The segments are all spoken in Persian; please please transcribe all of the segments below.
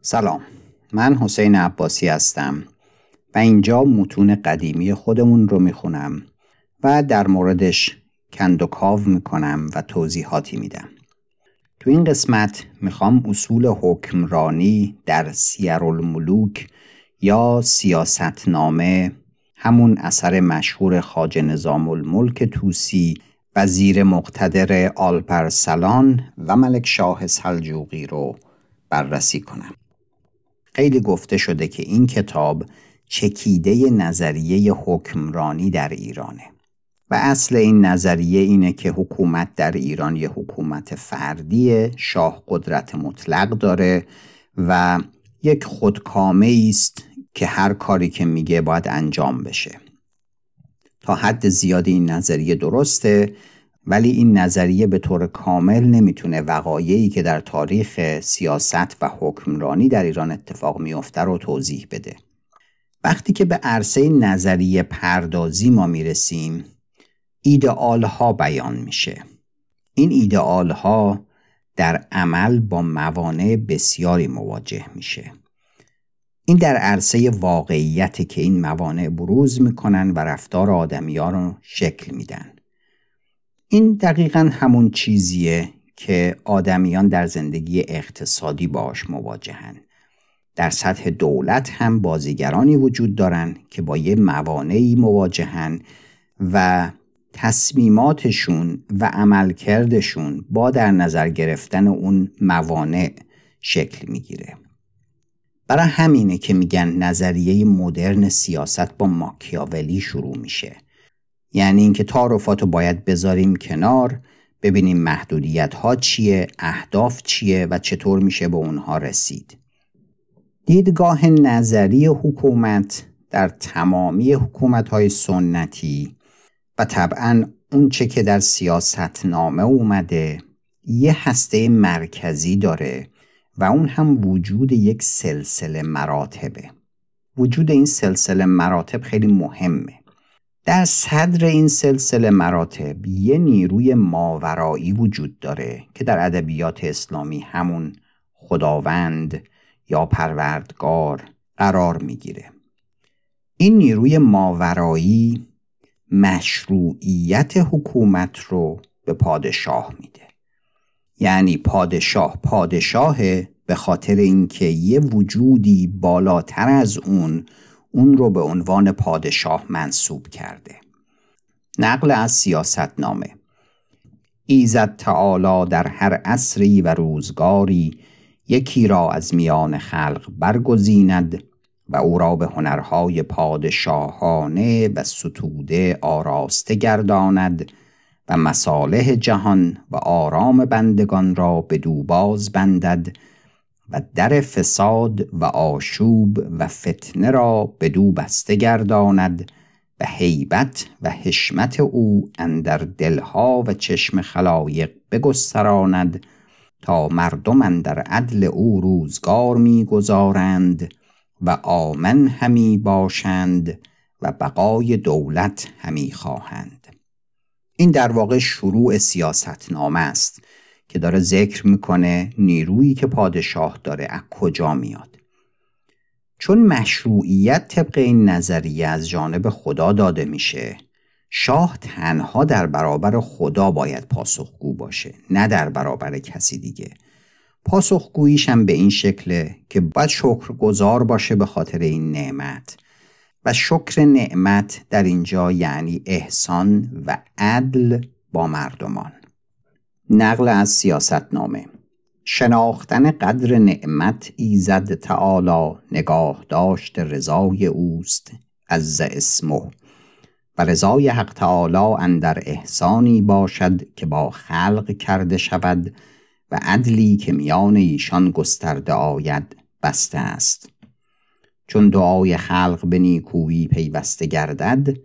سلام. من حسین عباسی هستم و اینجا متون قدیمی خودمون رو می‌خونم و در موردش کند و کاو می‌کنم و توضیحاتی میدم. تو این قسمت می‌خوام اصول حکمرانی در سیرالملوک یا سیاستنامه همون اثر مشهور خاج نظام الملک توسی وزیر مقتدر آلپرسلان و ملک شاه سلجوقی رو بررسی کنم. خیلی گفته شده که این کتاب چکیده نظریه حکمرانی در ایرانه و اصل این نظریه اینه که حکومت در ایران یه حکومت فردیه شاه قدرت مطلق داره و یک خودکامه است که هر کاری که میگه باید انجام بشه. تا حد زیادی این نظریه درسته ولی این نظریه به طور کامل نمی‌تونه وقایعی که در تاریخ سیاست و حکمرانی در ایران اتفاق میفته رو توضیح بده. وقتی که به عرصه نظریه پردازی ما می‌رسیم ایدئال ها بیان میشه. این ایدئال ها در عمل با موانع بسیاری مواجه میشه. این در عرصه واقعیت که این موانع بروز می‌کنن و رفتار آدمی ها رو شکل میدن. این دقیقا همون چیزیه که آدمیان در زندگی اقتصادی باش مواجهن. در سطح دولت هم بازیگرانی وجود دارن که با یه موانعی مواجهن و تصمیماتشون و عملکردشون با در نظر گرفتن اون موانع شکل می‌گیره. برای همینه که میگن نظریه مدرن سیاست با ماکیاولی شروع میشه. یعنی اینکه تعارفات رو باید بذاریم کنار ببینیم محدودیت ها چیه اهداف چیه و چطور میشه به اونها رسید. دیدگاه نظری حکومت در تمامی حکومت های سنتی و طبعا اونچه که در سیاست نامه اومده یه هسته مرکزی داره و اون هم وجود یک سلسله مراتبه. وجود این سلسله مراتب خیلی مهمه. در صدر این سلسله مراتب یه نیروی ماورایی وجود داره که در ادبیات اسلامی همون خداوند یا پروردگار قرار می‌گیره. این نیروی ماورایی مشروعیت حکومت رو به پادشاه میده. یعنی پادشاه پادشاهه به خاطر اینکه یه وجودی بالاتر از اون اون رو به عنوان پادشاه منصوب کرده. نقل از سیاست نامه ایزد تعالی در هر عصری و روزگاری یکی را از میان خلق برگزیند و او را به هنرهای پادشاهانه و ستوده آراسته گرداند و مصالح جهان و آرام بندگان را به دوباز بندد و در فساد و آشوب و فتنه را به دو بسته گرداند و حیبت و حشمت او اندر دلها و چشم خلایق بگستراند تا مردم اندر عدل او روزگار می‌گذارند و آمن همی باشند و بقای دولت همی خواهند. این در واقع شروع سیاست نامه است. که داره ذکر می‌کنه نیرویی که پادشاه داره از کجا میاد. چون مشروعیت طبق این نظریه از جانب خدا داده میشه شاه تنها در برابر خدا باید پاسخگو باشه نه در برابر کسی دیگه. پاسخگوییش هم به این شکله که باید شکر گذار باشه به خاطر این نعمت. و شکر نعمت در اینجا یعنی احسان و عدل با مردمان. نقل از سیاست نامه شناختن قدر نعمت ایزد تعالی نگاه داشت رضای اوست از اسمه. و رضای حق تعالی اندر احسانی باشد که با خلق کرده شود و عدلی که میان ایشان گسترده آید بسته است. چون دعای خلق به نیکویی پیوسته گردد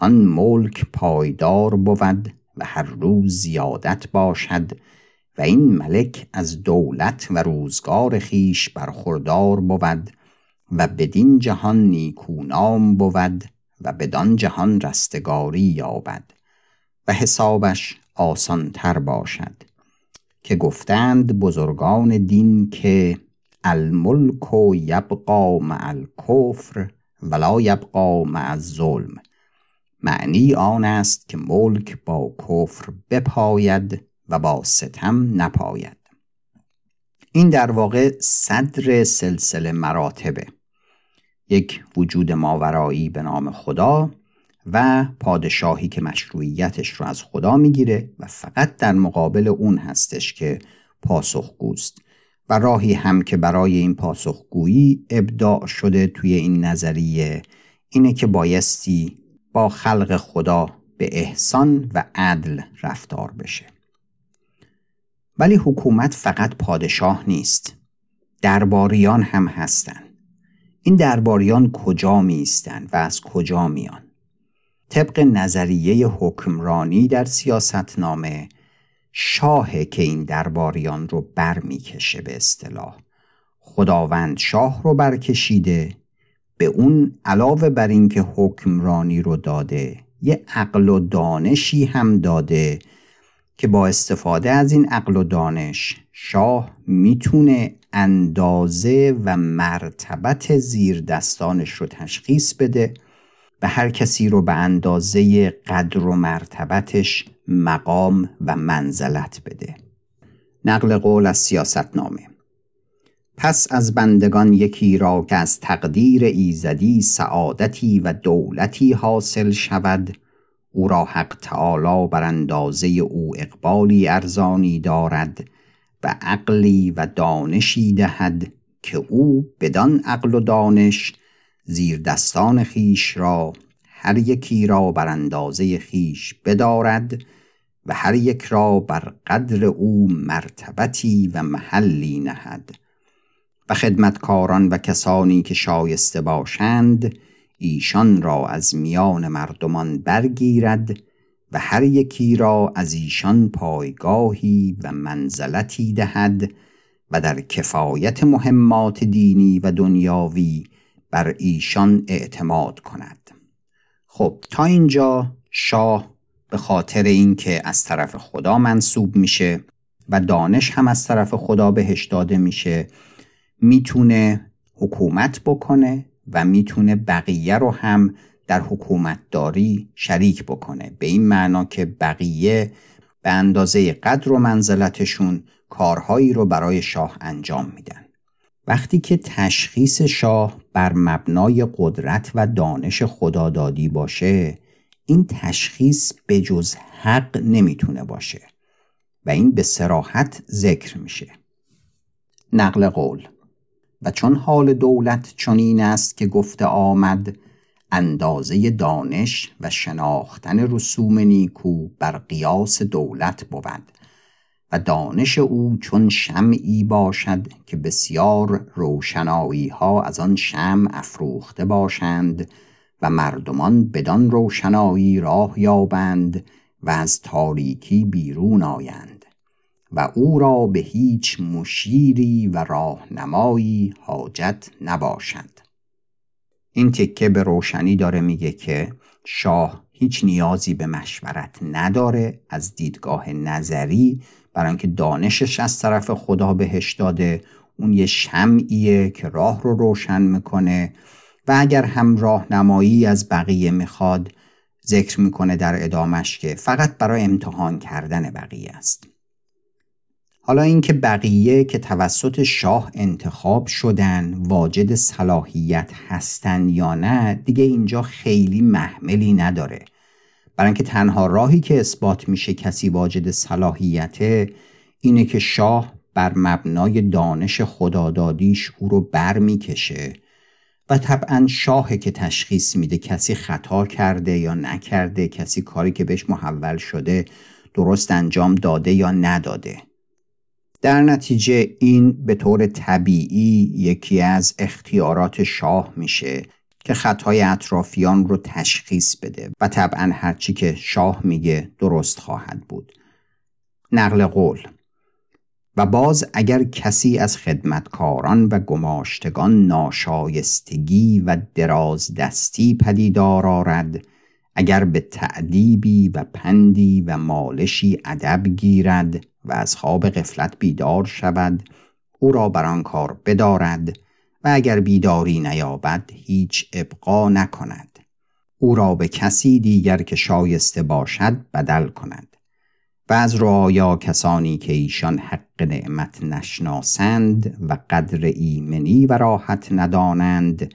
آن ملک پایدار بود و هر روز زیادت باشد و این ملک از دولت و روزگار خیش برخوردار بود و بدین جهان نیکونام بود و بدان جهان رستگاری یابد و حسابش آسان تر باشد که گفتند بزرگان دین که الملک یبقا مع الکفر ولا یبقا مع الظلم معنی آن است که ملک با کفر بپاید و با ستم نپاید. این در واقع صدر سلسله مراتبه. یک وجود ماورایی به نام خدا و پادشاهی که مشروعیتش رو از خدا می‌گیره و فقط در مقابل اون هستش که پاسخگوست و راهی هم که برای این پاسخگویی ابداع شده توی این نظریه اینه که بایستی با خلق خدا به احسان و عدل رفتار بشه. ولی حکومت فقط پادشاه نیست. درباریان هم هستند این درباریان کجا میستن و از کجا میان؟ طبق نظریه حکمرانی در سیاستنامه شاه که این درباریان رو بر می‌کشه به اصطلاح خداوند شاه رو برکشیده به اون علاوه بر اینکه حکمرانی رو داده یه عقل و دانشی هم داده که با استفاده از این عقل و دانش شاه می‌تونه اندازه و مرتبت زیر دستانش رو تشخیص بده و هر کسی رو به اندازه قدر و مرتبتش مقام و منزلت بده. نقل قول از سیاستنامه. پس از بندگان یکی را که از تقدیر ایزدی سعادتی و دولتی حاصل شود او را حق تعالی بر اندازه او اقبالی ارزانی دارد و عقلی و دانشی دهد که او بدان عقل و دانش زیر دستان خیش را هر یکی را بر اندازه خیش بدارد و هر یک را بر قدر او مرتبتی و محلی نهد. و خدمتکاران و کسانی که شایسته باشند ایشان را از میان مردمان برگیرد و هر یکی را از ایشان پایگاهی و منزلتی دهد و در کفایت مهمات دینی و دنیاوی بر ایشان اعتماد کند. خب تا اینجا شاه به خاطر اینکه از طرف خدا منصوب میشه و دانش هم از طرف خدا بهش داده میشه می‌تونه حکومت بکنه و می‌تونه بقیه رو هم در حکومتداری شریک بکنه. به این معنا که بقیه به اندازه قدر و منزلتشون کارهایی رو برای شاه انجام میدن. وقتی که تشخیص شاه بر مبنای قدرت و دانش خدادادی باشه این تشخیص به جز حق نمی‌تونه باشه و این به سراحت ذکر میشه. نقل قول و چون حال دولت چنین است که گفته آمد اندازه دانش و شناختن رسوم نیکو بر قیاس دولت بود و دانش او چون شمعی باشد که بسیار روشنایی ها از آن شم افروخته باشند و مردمان بدان روشنایی راه یابند و از تاریکی بیرون آیند. و او را به هیچ مشیری و راهنمایی حاجت نباشد این تکه به روشنی داره میگه که شاه هیچ نیازی به مشورت نداره از دیدگاه نظری برای اینکه دانشش از طرف خدا بهش داده. اون یه شمعیه که راه رو روشن می‌کنه و اگر هم راهنمایی از بقیه می‌خواد ذکر می‌کنه در ادامش که فقط برای امتحان کردن بقیه است. حالا اینکه بقیه که توسط شاه انتخاب شدن واجد صلاحیت هستن یا نه دیگه اینجا خیلی محملی نداره. برای اینکه تنها راهی که اثبات میشه کسی واجد صلاحیته اینه که شاه بر مبنای دانش خدادادیش او رو بر می‌کشه و طبعا شاه که تشخیص میده کسی خطا کرده یا نکرده کسی کاری که بهش محول شده درست انجام داده یا نداده. در نتیجه این به طور طبیعی یکی از اختیارات شاه میشه که خطای اطرافیان رو تشخیص بده و طبعا هرچی که شاه میگه درست خواهد بود. نقل قول و باز اگر کسی از خدمتکاران و گماشتگان ناشایستگی و دراز دستی پدیدار آرد اگر به تعدیبی و پندی و مالشی ادب گیرد و از خواب قفلت بیدار شود او را بر آن کار بدارد و اگر بیداری نیابد هیچ ابقا نکند. او را به کسی دیگر که شایسته باشد بدل کند و از رعایا کسانی که ایشان حق نعمت نشناسند و قدر ایمنی و راحت ندانند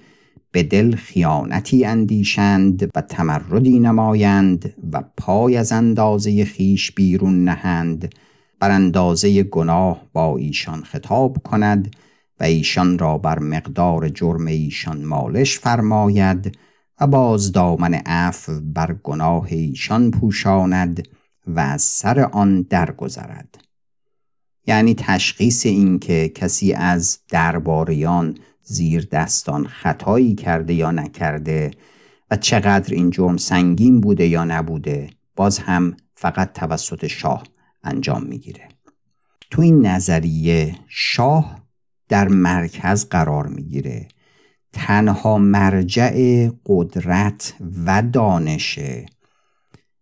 به دل خیانتی اندیشند و تمردی نمایند و پای از اندازه خیش بیرون نهند بر اندازه گناه با ایشان خطاب کند و ایشان را بر مقدار جرم ایشان مالش فرماید و باز دامن عفو بر گناه ایشان پوشاند و از سر آن درگذرد. یعنی تشخیص این که کسی از درباریان زیر دستان خطایی کرده یا نکرده و چقدر این جرم سنگین بوده یا نبوده باز هم فقط توسط شاه انجام می‌گیره. تو این نظریه شاه در مرکز قرار می‌گیره. تنها مرجع قدرت و دانشه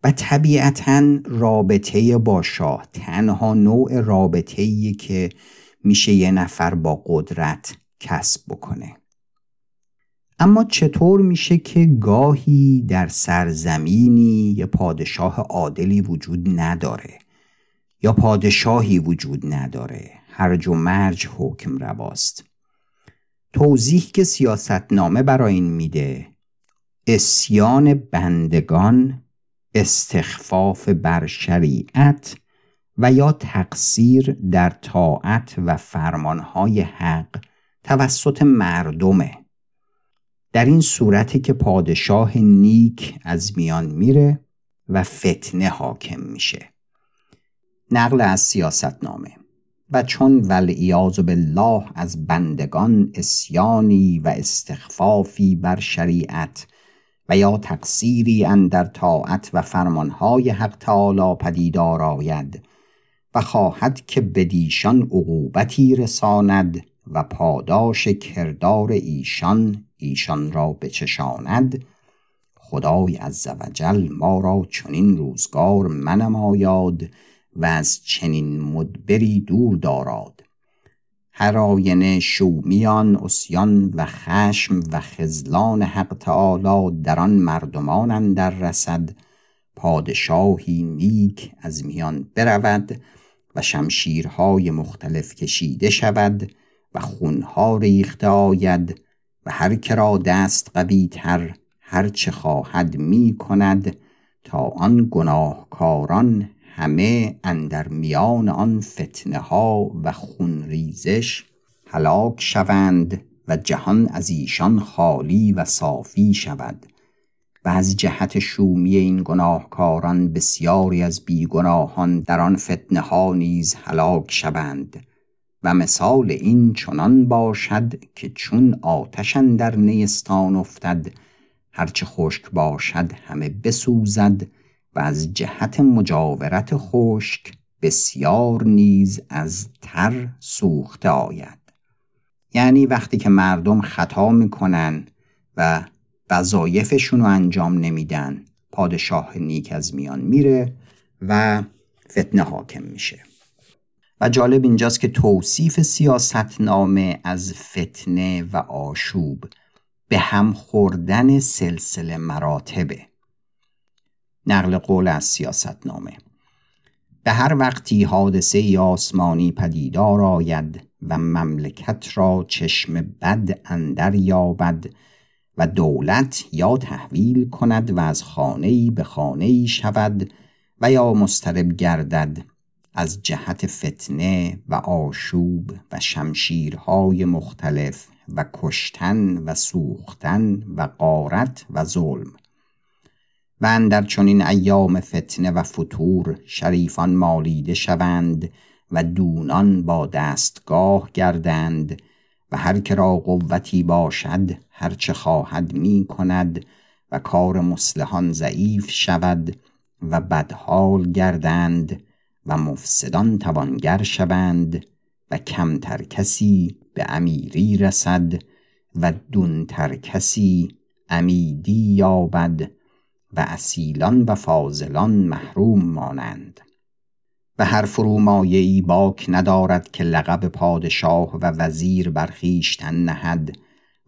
و طبیعتا رابطه با شاه تنها نوع رابطه که میشه یه نفر با قدرت کسب بکنه. اما چطور میشه که گاهی در سرزمینی یه پادشاه عادلی وجود نداره؟ یا پادشاهی وجود نداره. هرج و مرج حکم رواست. توضیح که سیاستنامه برای این میده اسیان بندگان استخفاف بر شریعت و یا تقصیر در طاعت و فرمانهای حق توسط مردمه. در این صورتی که پادشاه نیک از میان میره و فتنه حاکم میشه. نقل از سیاستنامه و چون والعیاذ بالله از بندگان اسیانی و استخفافی بر شریعت و یا تقصیری اندر طاعت و فرمانهای حق تعالی پدیدار آید و خواهد که بدیشان عقوبتی رساند و پاداش کردار ایشان ایشان را بچشاند خدای عزوجل ما را چنین روزگار منمایاد و از چنین مدبری دور داراد. هر آینه شومیان اسیان و خشم و خزلان حق تعالی در آن مردمان اندر رسد. پادشاهی نیک از میان برود و شمشیرهای مختلف کشیده شود و خونها ریخته آید و هر که را دست قوی تر هر چه خواهد می کند تا آن گناهکاران همه اندر میان آن فتنه ها و خونریزش هلاک شوند و جهان از ایشان خالی و صافی شود. و از جهت شومی این گناهکاران بسیاری از بیگناهان در آن فتنه ها نیز هلاک شوند. و مثال این چنان باشد که چون آتش در نیستان افتد هرچه خشک باشد همه بسوزد از جهت مجاورت خشک بسیار نیز از تر سوخته آید. یعنی وقتی که مردم خطا می‌کنن و وظایفشون رو انجام نمیدن پادشاه نیک از میان میره و فتنه حاکم میشه. و جالب اینجاست که توصیف سیاستنامه از فتنه و آشوب به هم خوردن سلسله مراتبه. نقل قول از سیاستنامه. به هر وقتی حادثه آسمانی پدیدار آید و مملکت را چشم بد اندر یابد و دولت یا تحویل کند و از خانه‌ای به خانه‌ای شود و یا مسترب گردد از جهت فتنه و آشوب و شمشیرهای مختلف و کشتن و سوختن و قارت و ظلم. و اندر چنین ایام فتنه و فتور شریفان مالیده شوند و دونان با دستگاه گردند و هر که را قوتی باشد هرچه خواهد می کند و کار مسلحان ضعیف شود و بدحال گردند و مفسدان توانگر شوند و کمتر کسی به امیری رسد و دونتر کسی امیدی یابد و اصیلان و فاضلان محروم مانند. و هر فرومایه ای باک ندارد که لقب پادشاه و وزیر برخیشتن نهد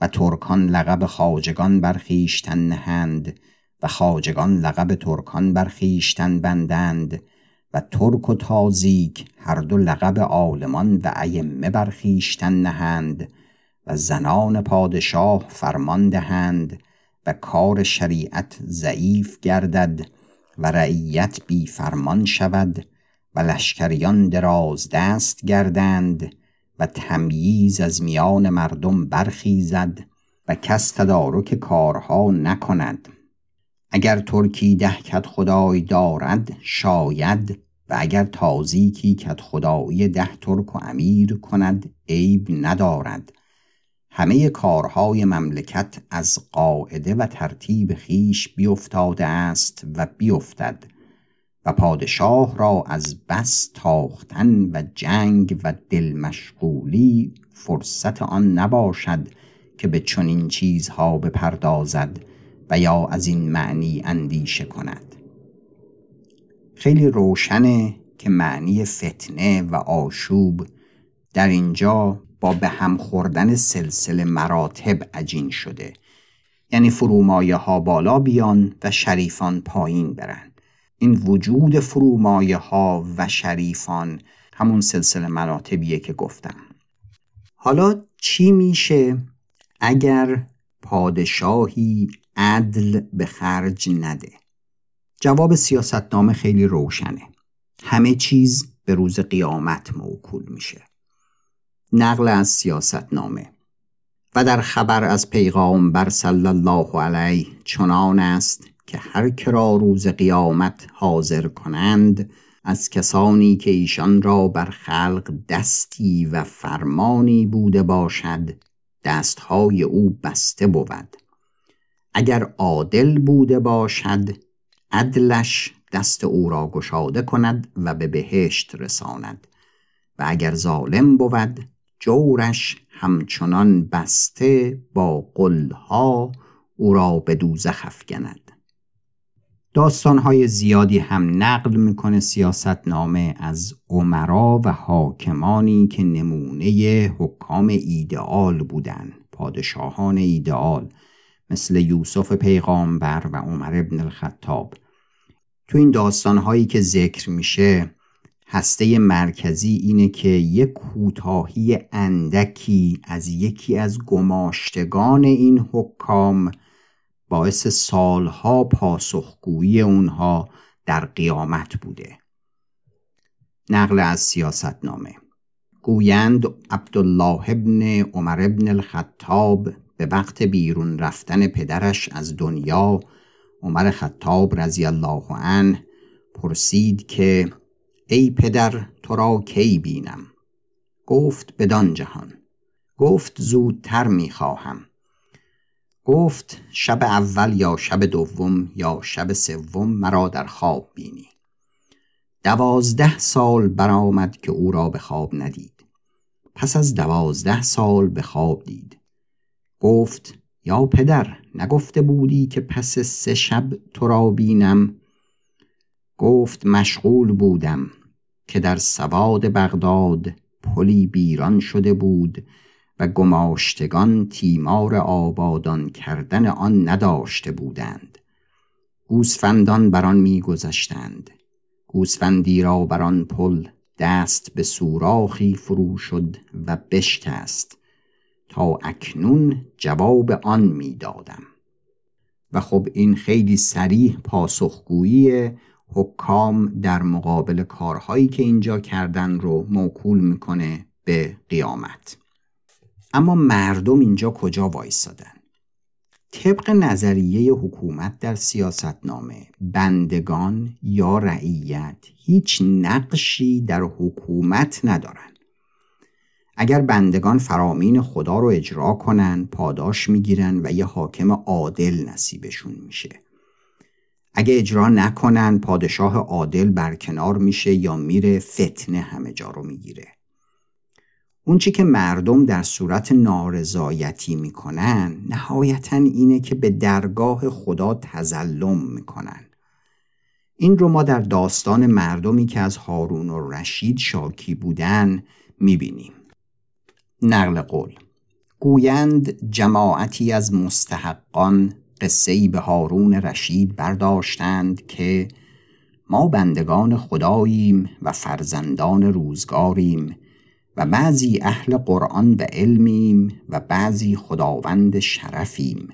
و ترکان لقب خاجگان برخیشتن نهند و خاجگان لقب ترکان برخیشتن بندند و ترک و تازیک هر دو لقب عالمان و ائمه برخیشتن نهند و زنان پادشاه فرمان دهند و کار شریعت ضعیف گردد و رعیت بی فرمان شود و لشکریان دراز دست گردند و تمییز از میان مردم برخیزد و کس تدارک کارها نکند. اگر ترکی ده کت خدای دارد شاید و اگر تازیکی کت خدایی ده ترک و امیر کند عیب ندارد. همه کارهای مملکت از قاعده و ترتیب خیش بیفتاده است و بیفتد و پادشاه را از بس تاختن و جنگ و دل مشغولی فرصت آن نباشد که به چنین چیزها بپردازد و یا از این معنی اندیشه کند. خیلی روشنه که معنی فتنه و آشوب در اینجا با به هم خوردن سلسله مراتب عجین شده. یعنی فرومایه ها بالا بیان و شریفان پایین برن. این وجود فرومایه ها و شریفان همون سلسله مراتبیه که گفتم. حالا چی میشه اگر پادشاهی عدل به خرج نده؟ جواب سیاستنامه خیلی روشنه. همه چیز به روز قیامت موکول میشه. نقل از سیاستنامه و در خبر از پیغامبر صلی الله علیه چنان است که هر کرا روز قیامت حاضر کنند از کسانی که ایشان را بر خلق دستی و فرمانی بوده باشد دستهای او بسته بود. اگر عادل بوده باشد عدلش دست او را گشاده کند و به بهشت رساند. و اگر ظالم بود جورش همچنان بسته با قلها او را به دوزخ افکند. داستانهای زیادی هم نقل می‌کنه سیاست نامه از عمرا و حاکمانی که نمونه حکام ایدئال بودن پادشاهان ایدئال مثل یوسف پیغامبر و عمر ابن الخطاب. تو این داستانهایی که ذکر میشه هسته مرکزی اینه که یک کوتاهی اندکی از یکی از گماشتگان این حکام باعث سالها پاسخگویی اونها در قیامت بوده. نقل از سیاست نامه گویند عبدالله ابن عمر ابن الخطاب به وقت بیرون رفتن پدرش از دنیا عمر خطاب رضی الله عنه پرسید که ای پدر تو را کی بینم؟ گفت بدان جهان گفت زودتر می‌خواهم گفت شب اول یا شب دوم یا شب سوم مرا در خواب بینی. دوازده سال برآمد که او را به خواب ندید. پس از دوازده سال به خواب دید. گفت یا پدر نگفته بودی که پس سه شب تو را بینم؟ گفت مشغول بودم. که در سواد بغداد پلی بیران شده بود و گماشتگان تیمار آبادان کردن آن نداشته بودند. گوسفندان بر آن میگذشتند. گوسفندی را بر آن پل دست به سوراخی فرو شد و بشکست. تا اکنون جواب آن می‌دادم. و خب این خیلی سریح پاسخگویی حکام در مقابل کارهایی که اینجا کردن رو موکول می‌کنه به قیامت. اما مردم اینجا کجا وایستادن طبق نظریه حکومت در سیاستنامه بندگان یا رعیت هیچ نقشی در حکومت ندارن. اگر بندگان فرامین خدا رو اجرا کنن پاداش می‌گیرن و یه حاکم عادل نصیبشون میشه. اگه اجرا نکنن پادشاه عادل برکنار میشه یا میره فتنه همه جا رو می‌گیره. اون چی که مردم در صورت نارضایتی می‌کنن نهایتا اینه که به درگاه خدا تزلم می‌کنن. این رو ما در داستان مردمی که از هارون و رشید شاکی بودن می‌بینیم. نقل قول گویند جماعتی از مستحقان قصه به هارون رشید برداشتند که ما بندگان خداییم و فرزندان روزگاریم و بعضی اهل قرآن و علمیم و بعضی خداوند شرفیم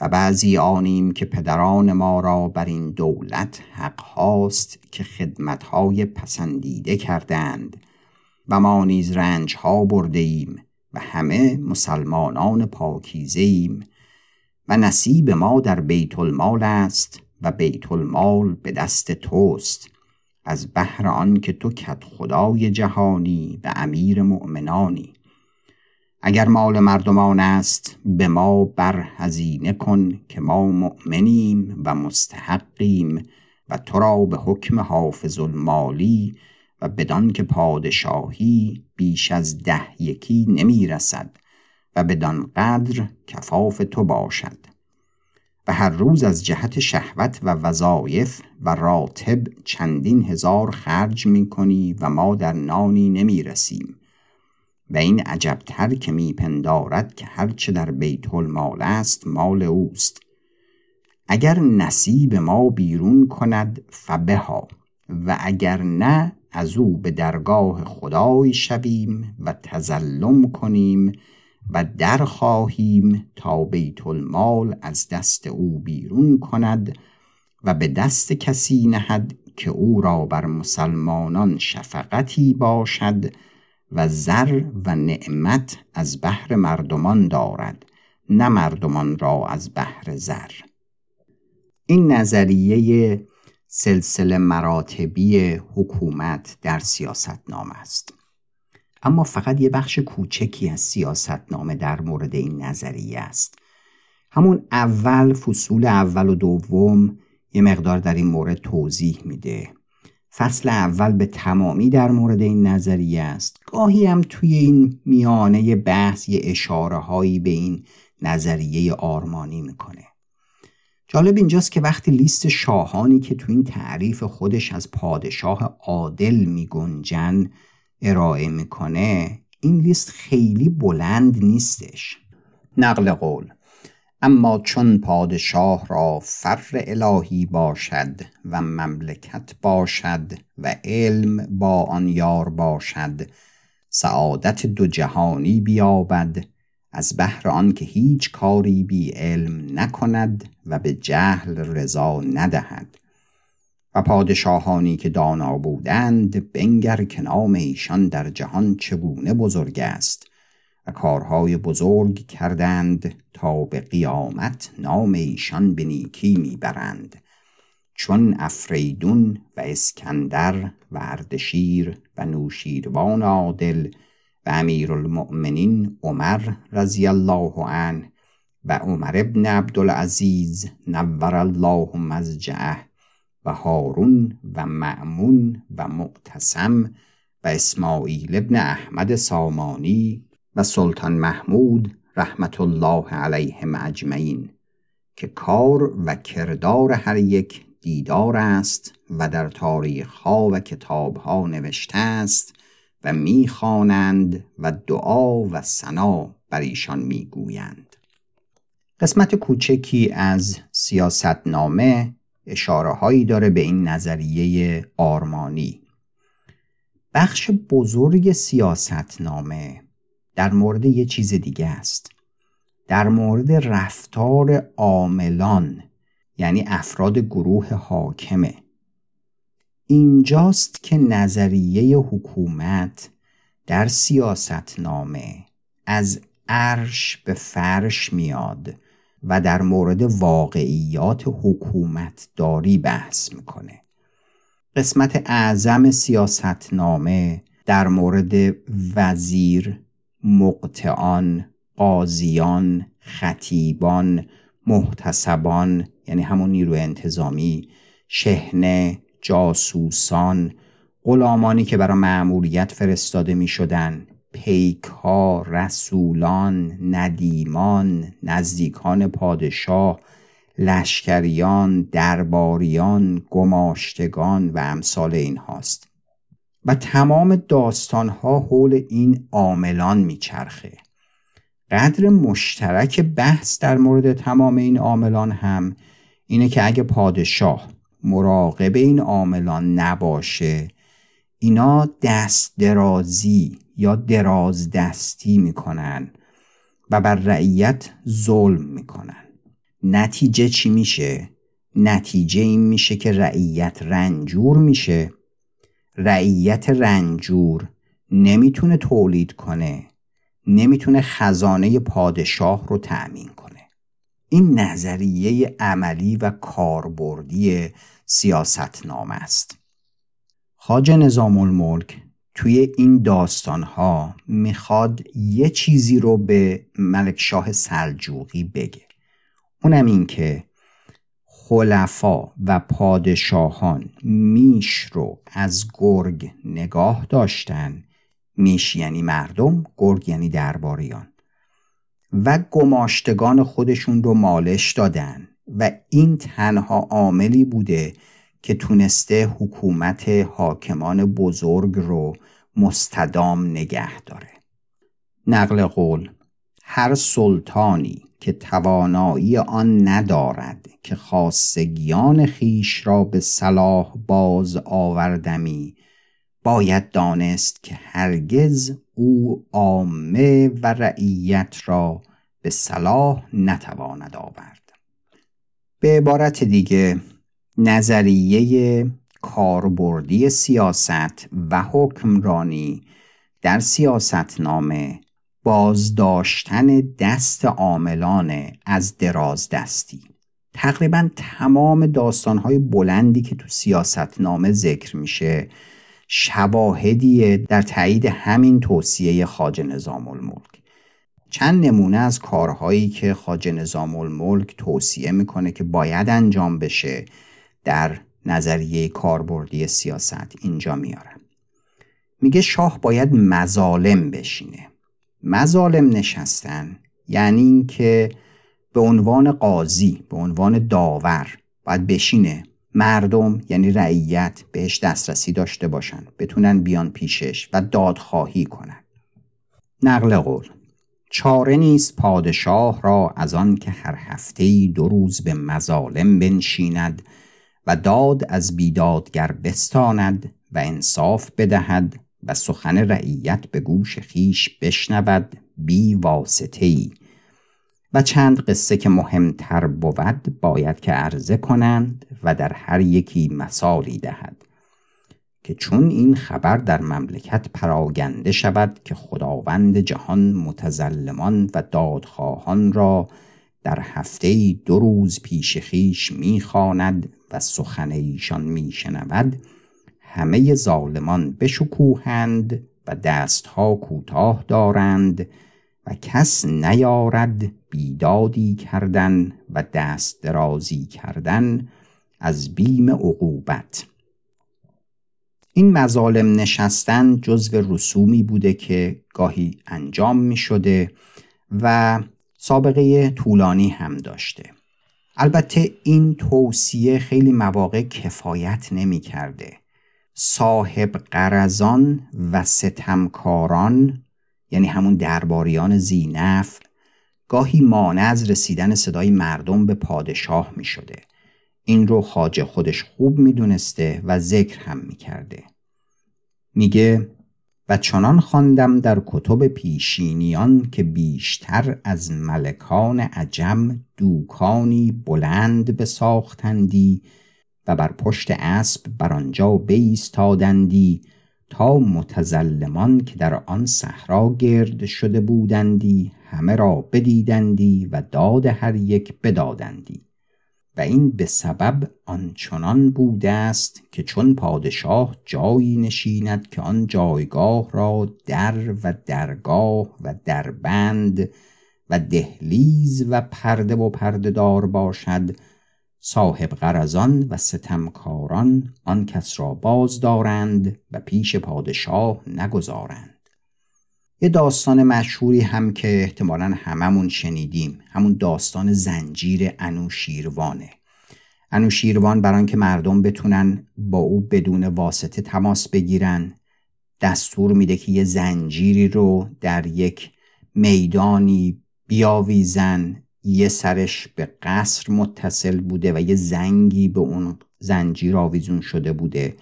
و بعضی آنیم که پدران ما را بر این دولت حق هاست که خدمتهای پسندیده کردند و ما نیز رنج ها برده ایم و همه مسلمانان پاکیزه ایم و نصیب ما در بیت المال است و بیت المال به دست توست از بهر آن که تو کت خدای جهانی و امیر مؤمنانی. اگر مال مردمان است به ما بر هزینه کن که ما مؤمنیم و مستحقیم و تو را به حکم حافظ المالی و بدان که پادشاهی بیش از ده یکی نمی رسد. و بدان قدر کفاف تو باشد. و هر روز از جهت شهوت و وظایف و راتب چندین هزار خرج می کنی و ما در نانی نمی رسیم و این عجبتر که میپندارد که هرچه در بیت المال است مال اوست. اگر نصیب ما بیرون کند فبها. و اگر نه از او به درگاه خدای شویم و تزلم کنیم و در خواهیم تا بیت المال از دست او بیرون کند و به دست کسی نهد که او را بر مسلمانان شفقتی باشد و زر و نعمت از بحر مردمان دارد نه مردمان را از بحر زر. این نظریه سلسله مراتبی حکومت در سیاستنامه است. اما فقط یه بخش کوچکی از سیاستنامه در مورد این نظریه است. همون اول فصول اول و دوم یه مقدار در این مورد توضیح میده. فصل اول به تمامی در مورد این نظریه است. گاهی هم توی این میانه بحث یه اشاره هایی به این نظریه آرمانی می‌کنه. جالب اینجاست که وقتی لیست شاهانی که تو این تعریف خودش از پادشاه عادل میگنجن ارائه می‌کنه این لیست خیلی بلند نیستش. نقل قول اما چون پادشاه را فر الهی باشد و مملکت باشد و علم با آن یار باشد سعادت دو جهانی بیابد. از بهر آن که هیچ کاری بی علم نکند و به جهل رضا ندهد. پادشاهانی که دانا بودند بنگر که نام ایشان در جهان چگونه بزرگ است و کارهای بزرگ کردند تا به قیامت نام ایشان به نیکی می‌برند. چون افریدون و اسکندر و اردشیر و نوشیروان عادل و امیر المؤمنین عمر رضی الله عنه و عمر ابن عبدالعزیز نور الله مزجعه هارون و معمون و معتصم و اسماعیل ابن احمد سامانی و سلطان محمود رحمت الله علیهم اجمعین که کار و کردار هر یک دیدار است و در تاریخ ها و کتاب ها نوشته است و می‌خوانند و دعا و سنا بر ایشان می‌گویند. قسمت کوچکی از سیاستنامه اشاره هایی داره به این نظریه آرمانی. بخش بزرگ سیاستنامه در مورد یه چیز دیگه است. در مورد رفتار عاملان یعنی افراد گروه حاکمه. اینجاست که نظریه حکومت در سیاستنامه از عرش به فرش میاد و در مورد واقعیات حکومت داری بحث می‌کنه. قسمت اعظم سیاستنامه در مورد وزیر مقتعان قاضیان خطیبان محتسبان یعنی همون نیروی انتظامی شهنه جاسوسان غلامانی که برای معمولیت فرستاده می شدن پیک ها رسولان ندیمان نزدیکان پادشاه لشکریان درباریان گماشتگان و امثال این هاست و تمام داستانها حول این عاملان میچرخه. قدر مشترک بحث در مورد تمام این عاملان هم اینه که اگه پادشاه مراقب این عاملان نباشه اینا دست درازی یا دراز دستی می‌کنن و بر رعیت ظلم می‌کنن. نتیجه چی میشه؟ نتیجه این میشه که رعیت رنجور میشه. رعیت رنجور نمی‌تونه تولید کنه نمی‌تونه خزانه پادشاه رو تأمین کنه. این نظریه عملی و کاربردی سیاستنامه است. خاج نظام الملک توی این داستان ها می‌خواد یه چیزی رو به ملک شاه سلجوقی بگه. اونم این که خلفا و پادشاهان میش رو از گرگ نگاه داشتن. میش یعنی مردم گرگ یعنی درباریان. و گماشتگان خودشون رو مالش دادن. و این تنها عاملی بوده که تونسته حکومت حاکمان بزرگ رو مستدام نگه داره. نقل قول هر سلطانی که توانایی آن ندارد که خاصگیان خیش را به صلاح باز آوردمی باید دانست که هرگز او عامه و رعیت را به صلاح نتواند آورد. به عبارت دیگه نظریه کاربردی سیاست و حکمرانی در سیاستنامه بازداشتن دست عاملان از دراز دستی تقریبا تمام داستانهای بلندی که تو سیاستنامه ذکر میشه شواهدیه در تایید همین توصیه خاج نظام الملک. چند نمونه از کارهایی که خاج نظام الملک توصیه می‌کنه که باید انجام بشه در نظریه کاربردی سیاست اینجا میارم میگه شاه باید مظالم بشینه. مظالم نشستن یعنی اینکه به عنوان قاضی به عنوان داور باید بشینه. مردم یعنی رعیت بهش دسترسی داشته باشن بتونن بیان پیشش و دادخواهی کنن. نقل قول چاره نیست پادشاه را از آن که هر هفته دو روز به مظالم بنشیند و داد از بیدادگر بستاند و انصاف بدهد و سخن رعیت به گوش خیش بشنود بی واسطه ای و چند قصه که مهمتر بود باید که عرضه کنند و در هر یکی مثالی دهد که چون این خبر در مملکت پراگنده شود که خداوند جهان متظلمان و دادخواهان را در هفته دو روز پیش خیش می‌خواند و سخن ایشان میشنود همه ظالمان بشکوهند و دستها کوتاه دارند و کس نیارد بیدادی کردن و دست درازی کردن از بیم عقوبت. این مظالم نشستن جزو رسومی بوده که گاهی انجام می شده و سابقه طولانی هم داشته. البته این توصیه خیلی مواقع کفایت نمی کرده صاحب قرزان و ستمکاران یعنی همون درباریان زینف گاهی مانع از رسیدن صدای مردم به پادشاه می شده. این رو خاجه خودش خوب می دونسته و ذکر هم می کرده. میگه و چنان خواندم در کتب پیشینیان که بیشتر از ملکان عجم دوکانی بلند بساختندی و بر پشت اسب بر آنجا بایستادندی تا متزلمان که در آن صحرا گرد شده بودندی همه را بدیدندی و داد هر یک بدادندی. و این به سبب آنچنان بوده است که چون پادشاه جایی نشیند که آن جایگاه را در و درگاه و دربند و دهلیز و پرده و پردهدار باشد صاحب غرزان و ستمکاران آن کس را باز دارند و پیش پادشاه نگذارند. یه داستان مشهوری هم که احتمالا هممون شنیدیم همون داستان زنجیر انوشیروانه انوشیروان برای که مردم بتونن با او بدون واسطه تماس بگیرن دستور میده که یه زنجیری رو در یک میدانی بیاویزن یه سرش به قصر متصل بوده و یه زنگی به اون زنجیر آویزون شده بوده.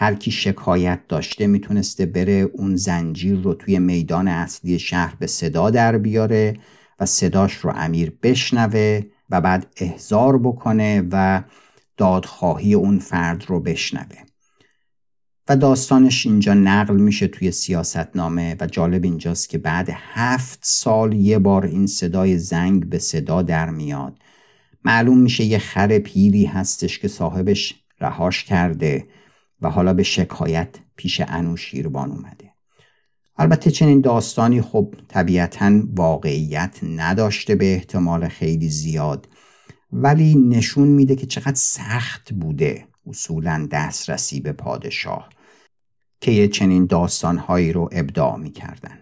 هر کی شکایت داشته می‌تونسته بره اون زنجیر رو توی میدان اصلی شهر به صدا در بیاره و صداش رو امیر بشنوه و بعد احضار بکنه و دادخواهی اون فرد رو بشنوه. و داستانش اینجا نقل میشه توی سیاستنامه و جالب اینجاست که بعد هفت سال یه بار این صدای زنگ به صدا در میاد. معلوم میشه یه خر پیری هستش که صاحبش رهاش کرده و حالا به شکایت پیش انوشیروان اومده. البته چنین داستانی خب طبیعتا واقعیت نداشته به احتمال خیلی زیاد ولی نشون میده که چقدر سخت بوده اصولا دسترسی به پادشاه که یه چنین داستانهایی رو ابداع می‌کردن.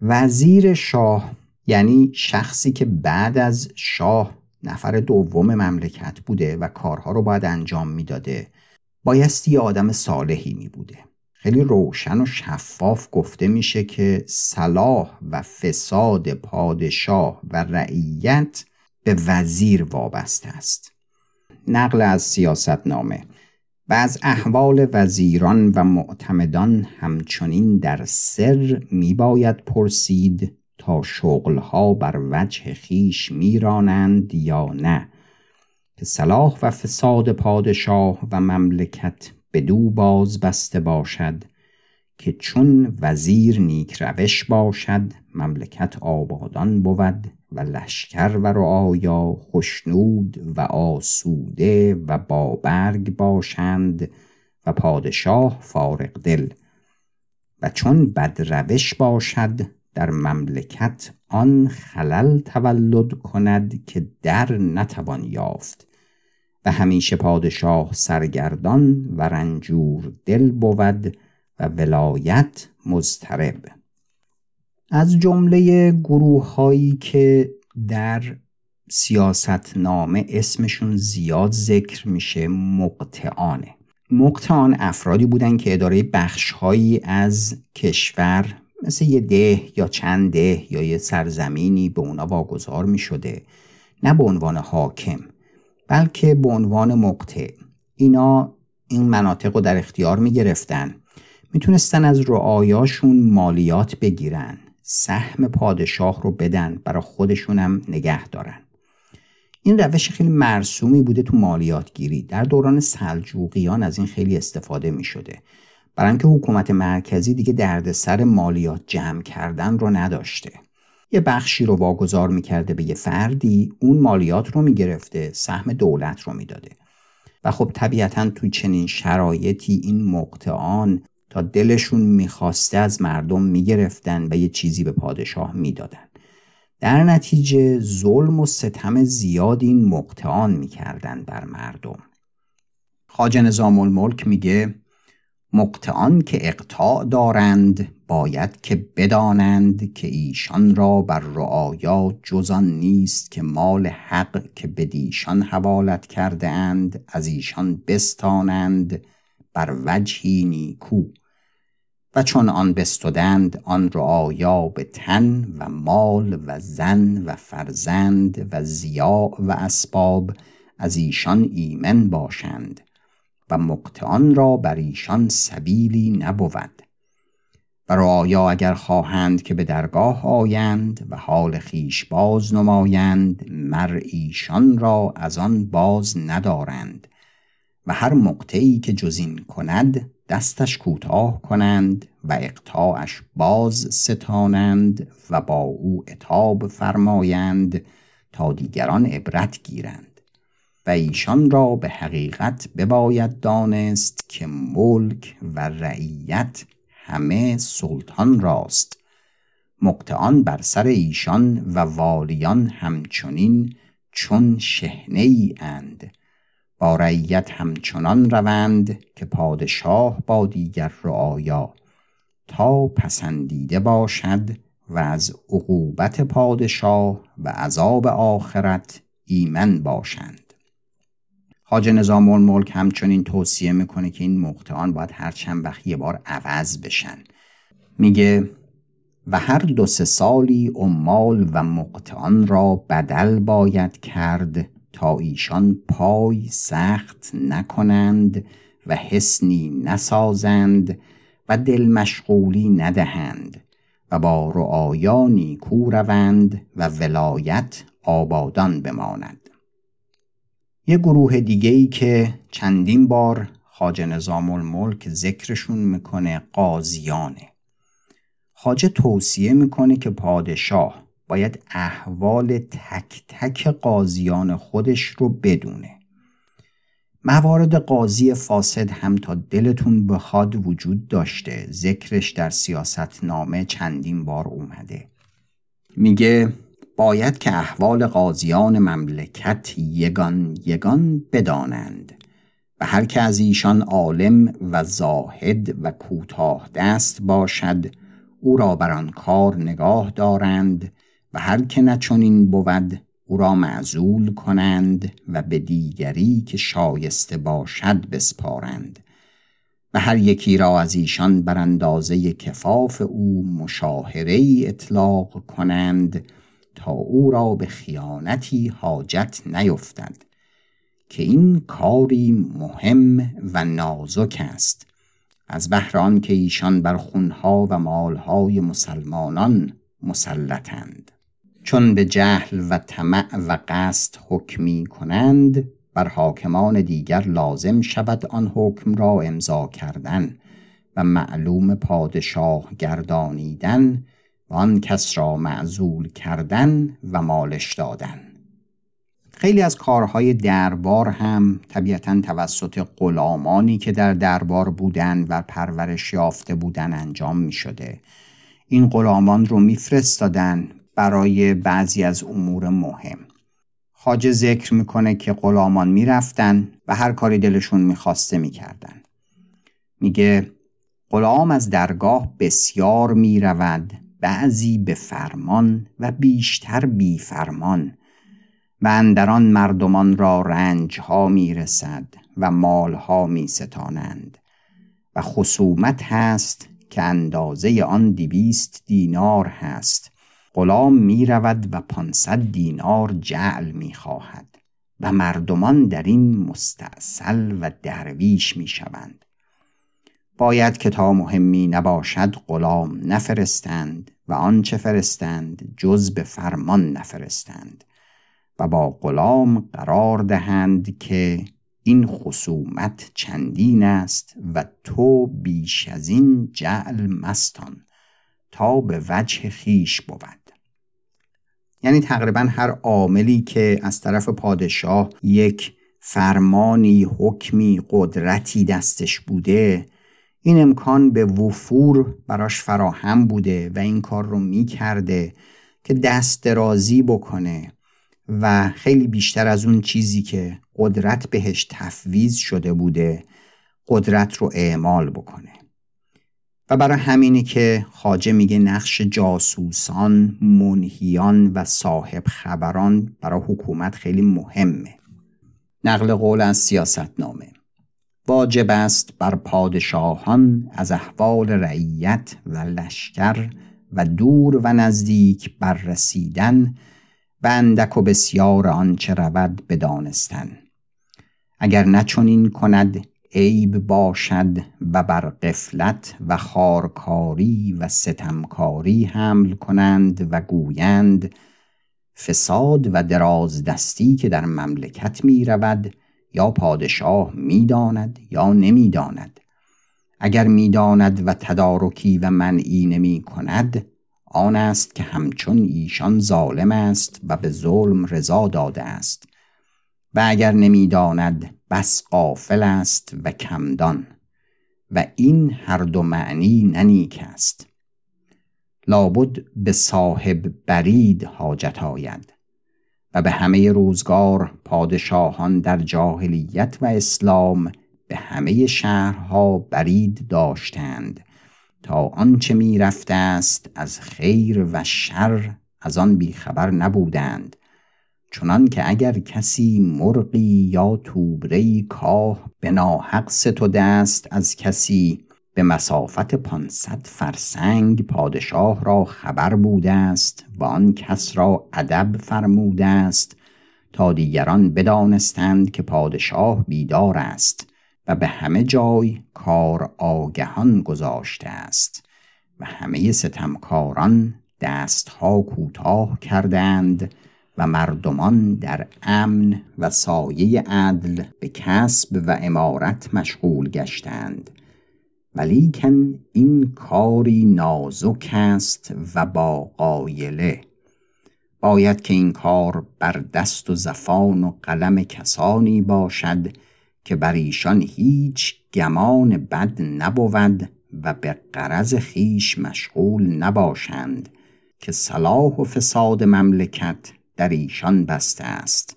وزیر شاه یعنی شخصی که بعد از شاه نفر دوم مملکت بوده و کارها رو باید انجام می‌داده بایستی آدم صالحی می بوده خیلی روشن و شفاف گفته میشه که صلاح و فساد پادشاه و رعیت به وزیر وابسته است. نقل از سیاست نامه و از احوال وزیران و معتمدان همچنین در سر می باید پرسید تا شغلها بر وجه خیش میرانند یا نه. صلاح و فساد پادشاه و مملکت به دو باز بسته باشد که چون وزیر نیک روش باشد مملکت آبادان بود و لشکر و رعایا خشنود و آسوده و بابرگ باشند و پادشاه فارق دل. و چون بد روش باشد در مملکت آن خلل تولد کند که در نتوان یافت. و همیشه پادشاه سرگردان و رنجور دل بود و ولایت مضطرب. از جمله گروه هایی که در سیاست نامه اسمشون زیاد ذکر میشه مقتعانه مقتعان افرادی بودن که اداره بخشهایی از کشور مثل یه ده یا چند ده یا یه سرزمینی به اونا واگذار می شده نه به عنوان حاکم. بلکه به عنوان مقطع. اینا این مناطق رو در اختیار می گرفتن. می‌تونستن از رعایاشون مالیات بگیرن. سهم پادشاه رو بدن. برای خودشونم نگه دارن. این روش خیلی مرسومی بوده تو مالیات گیری در دوران سلجوقیان از این خیلی استفاده می شده. برای اینکه حکومت مرکزی دیگه دردسر مالیات جمع کردن رو نداشته. یه بخشی رو واگذار می‌کرده به یه فردی اون مالیات رو می‌گرفته سهم دولت رو می‌داده. و خب طبیعتا تو چنین شرایطی این مقتعان تا دلشون می‌خواسته از مردم می‌گرفتن و یه چیزی به پادشاه می‌دادن. در نتیجه ظلم و ستم زیاد این مقتعان می‌کردن بر مردم. خاج نظام الملک میگه مقتعان که اقطاع دارند باید که بدانند که ایشان را بر رعایا جزان نیست که مال حق که بدیشان حوالت کرده اند از ایشان بستانند بر وجهی نیکو. و چون آن بستدند آن رعایا به تن و مال و زن و فرزند و زیاء و اسباب از ایشان ایمن باشند و مقتعان را بر ایشان سبیلی نبود. رعایا اگر خواهند که به درگاه آیند و حال خیش باز نمایند مر ایشان را از آن باز ندارند و هر مقطعی که جزین کند دستش کوتاه کنند و اقطاعش باز ستانند و با او اتاب فرمایند تا دیگران عبرت گیرند و ایشان را به حقیقت بباید دانست که ملک و رعیت همه سلطان راست. مقتعان بر سر ایشان و والیان همچنین چون شهنه ای اند. با رعیت همچنان روند که پادشاه با دیگر رعایا. تا پسندیده باشد و از عقوبت پادشاه و عذاب آخرت ایمن باشند. خاج نظام الملک همچنین توصیه می‌کنه که این مقتعان باید هر چند وقت یه بار عوض بشن. میگه و هر دو سه سالی عمال و مقتعان را بدل باید کرد تا ایشان پای سخت نکنند و حسنی نسازند و دل مشغولی ندهند و با رعایانی کو روند و ولایت آبادان بماند. یه گروه دیگه ای که چندین بار خاج نظام الملک ذکرشون می‌کنه قاضیانه. خاجه توصیه می‌کنه که پادشاه باید احوال تک تک قاضیان خودش رو بدونه. موارد قاضی فاسد هم تا دلتون بخواد وجود داشته. ذکرش در سیاست نامه چندین بار اومده. میگه باید که احوال قاضیان مملکت یگان یگان بدانند و هر که از ایشان عالم و زاهد و کوتاه دست باشد او را بر آن کار نگاه دارند و هر که نچنین بود او را معزول کنند و به دیگری که شایسته باشد بسپارند و هر یکی را از ایشان بر اندازه کفاف او مشاهره اطلاق کنند تا او را به خیانتی حاجت نیفتد که این کاری مهم و نازک است. از بهر که ایشان بر خونها و مالهای مسلمانان مسلطند. چون به جهل و طمع و قصد حکمی کنند بر حاکمان دیگر لازم شود آن حکم را امضا کردن و معلوم پادشاه گردانیدن آن کس را معزول کردن و مالش دادن. خیلی از کارهای دربار هم طبیعتا توسط غلامانی که در دربار بودن و پرورش یافته بودن انجام می شده. این غلامان رو میفرستادن برای بعضی از امور مهم. خاجه ذکر می‌کنه که غلامان می‌رفتن و هر کاری دلشون می‌خواسته می‌کردن. میگه غلام از درگاه بسیار می‌رود بعضی به فرمان و بیشتر بی فرمان و اندران مردمان را رنج ها می رسد و مال ها می ستانند و خصومت هست که اندازه آن دیویست دینار هست. غلام می رود و پانصد دینار جعل می خواهد و مردمان در این مستاصل و درویش می شوند باید که تا مهمی نباشد غلام نفرستند و آنچه فرستند جز به فرمان نفرستند و با غلام قرار دهند که این خصومت چندین است و تو بیش از این جعل مستان تا به وجه خیش بود. یعنی تقریبا هر عاملی که از طرف پادشاه یک فرمانی حکمی قدرتی دستش بوده این امکان به وفور براش فراهم بوده و این کار رو می‌کرده که دست درازی بکنه و خیلی بیشتر از اون چیزی که قدرت بهش تفویض شده بوده قدرت رو اعمال بکنه. و برای همینی که خاجه میگه نقش جاسوسان، منهیان و صاحب خبران برای حکومت خیلی مهمه. نقل قول از سیاست نامه واجب است بر پادشاهان از احوال رعیت و لشکر و دور و نزدیک بررسیدن و اندک و بسیار آنچه رود بدانستن. اگر نچنین کند عیب باشد و بر قفلت و خارکاری و ستمکاری حمل کنند و گویند فساد و درازدستی که در مملکت می رود یا پادشاه می‌داند یا نمی‌داند. اگر می‌داند و تدارکی و منعی نمی کند آن است که همچون ایشان ظالم است و به ظلم رضا داده است. و اگر نمی‌داند بس قافل است و کمدان. و این هر دو معنی ننیک است. لابد به صاحب برید حاجت آید. و به همه روزگار پادشاهان در جاهلیت و اسلام به همه شهرها برید داشتند تا آنچه می رفته است از خیر و شر از آن بیخبر نبودند چنان که اگر کسی مرغی یا توبری کاه به ناحق ستوده است از کسی به مسافت پانصد فرسنگ پادشاه را خبر بوده است و آن کس را ادب فرموده است تا دیگران بدانستند که پادشاه بیدار است و به همه جای کار آگهان گذاشته است و همه ستمکاران دستها کوتاه کردند و مردمان در امن و سایه عدل به کسب و امارت مشغول گشتند. ولیکن این کاری نازک است و با قایله باید که این کار بر دست و زفان و قلم کسانی باشد که بر ایشان هیچ گمان بد نبود و به قرض خیش مشغول نباشند که صلاح و فساد مملکت در ایشان بسته است.